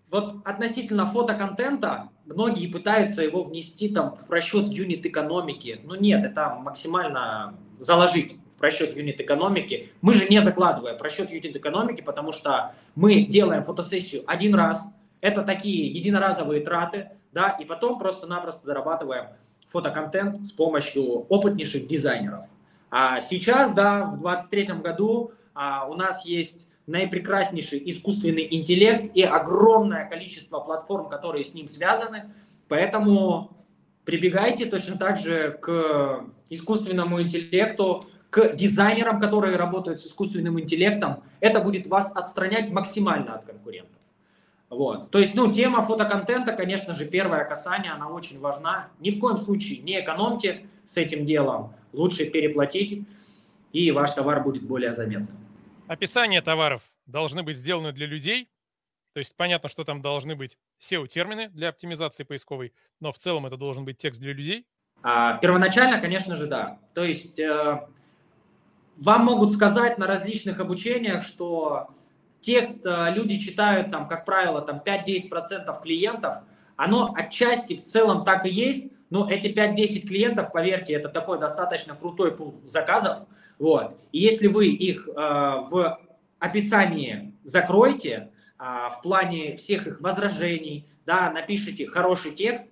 вот относительно фотоконтента многие пытаются его внести там в просчет юнит экономики. Ну нет, это максимально заложить в просчет юнит экономики. Мы же не закладываем просчет юнит экономики, потому что мы делаем фотосессию один раз. Это такие единоразовые траты, да, и потом просто-напросто дорабатываем фотоконтент с помощью опытнейших дизайнеров. А сейчас, да, в 2023 году а, у нас есть наипрекраснейший искусственный интеллект и огромное количество платформ, которые с ним связаны. Поэтому прибегайте точно так же к искусственному интеллекту, к дизайнерам, которые работают с искусственным интеллектом. Это будет вас отстранять максимально от конкурентов. Вот. То есть, ну, тема фотоконтента, конечно же, первое касание, она очень важна. Ни в коем случае не экономьте с этим делом. Лучше переплатить, и ваш товар будет более заметным. Описание товаров должны быть сделаны для людей. То есть понятно, что там должны быть SEO-термины для оптимизации поисковой, но в целом это должен быть текст для людей. А, первоначально, конечно же, да. То есть э, вам могут сказать на различных обучениях, что текст э, люди читают, там, как правило, там 5-10% клиентов. Оно отчасти в целом так и есть, но эти 5-10 клиентов, поверьте, это такой достаточно крутой пул заказов. Вот. И если вы их э, в описании закроете, э, в плане всех их возражений, да, напишите хороший текст,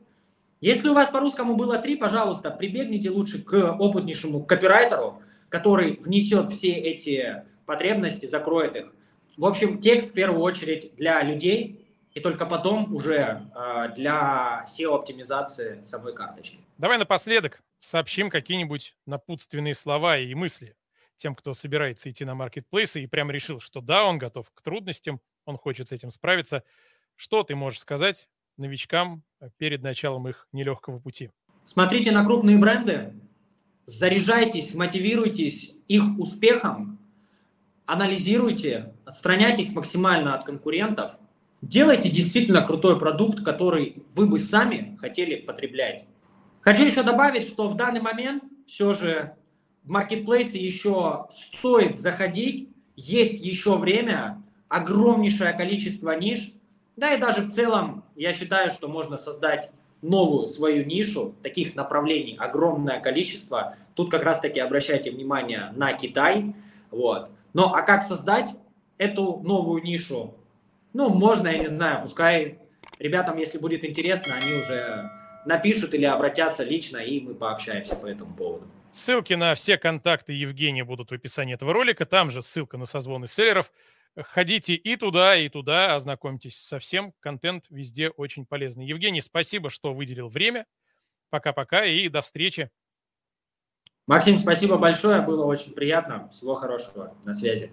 если у вас по-русскому было три, пожалуйста, прибегните лучше к опытнейшему копирайтеру, который внесет все эти потребности, закроет их. В общем, текст в первую очередь для людей, и только потом уже э, для SEO-оптимизации самой карточки. Давай напоследок сообщим какие-нибудь напутственные слова и мысли тем, кто собирается идти на маркетплейсы и прям решил, что да, он готов к трудностям, он хочет с этим справиться. Что ты можешь сказать новичкам э, перед началом их нелегкого пути? Смотрите на крупные бренды, заряжайтесь, мотивируйтесь их успехом, анализируйте, отстраняйтесь максимально от конкурентов, делайте действительно крутой продукт, который вы бы сами хотели потреблять. Хочу еще добавить, что в данный момент все же в маркетплейсе еще стоит заходить, есть еще время, огромнейшее количество ниш, да и даже в целом я считаю, что можно создать новую свою нишу, таких направлений огромное количество. Тут как раз таки обращайте внимание на Китай. Вот. Но а как создать эту новую нишу? Ну, можно, я не знаю, пускай ребятам, если будет интересно, они уже напишут или обратятся лично, и мы пообщаемся по этому поводу. Ссылки на все контакты Евгения будут в описании этого ролика. Там же ссылка на созвоны селлеров. Ходите и туда, и туда, ознакомьтесь со всем. Контент везде очень полезный. Евгений, спасибо, что выделил время. Пока-пока и до встречи. Максим, спасибо большое. Было очень приятно. Всего хорошего. На связи.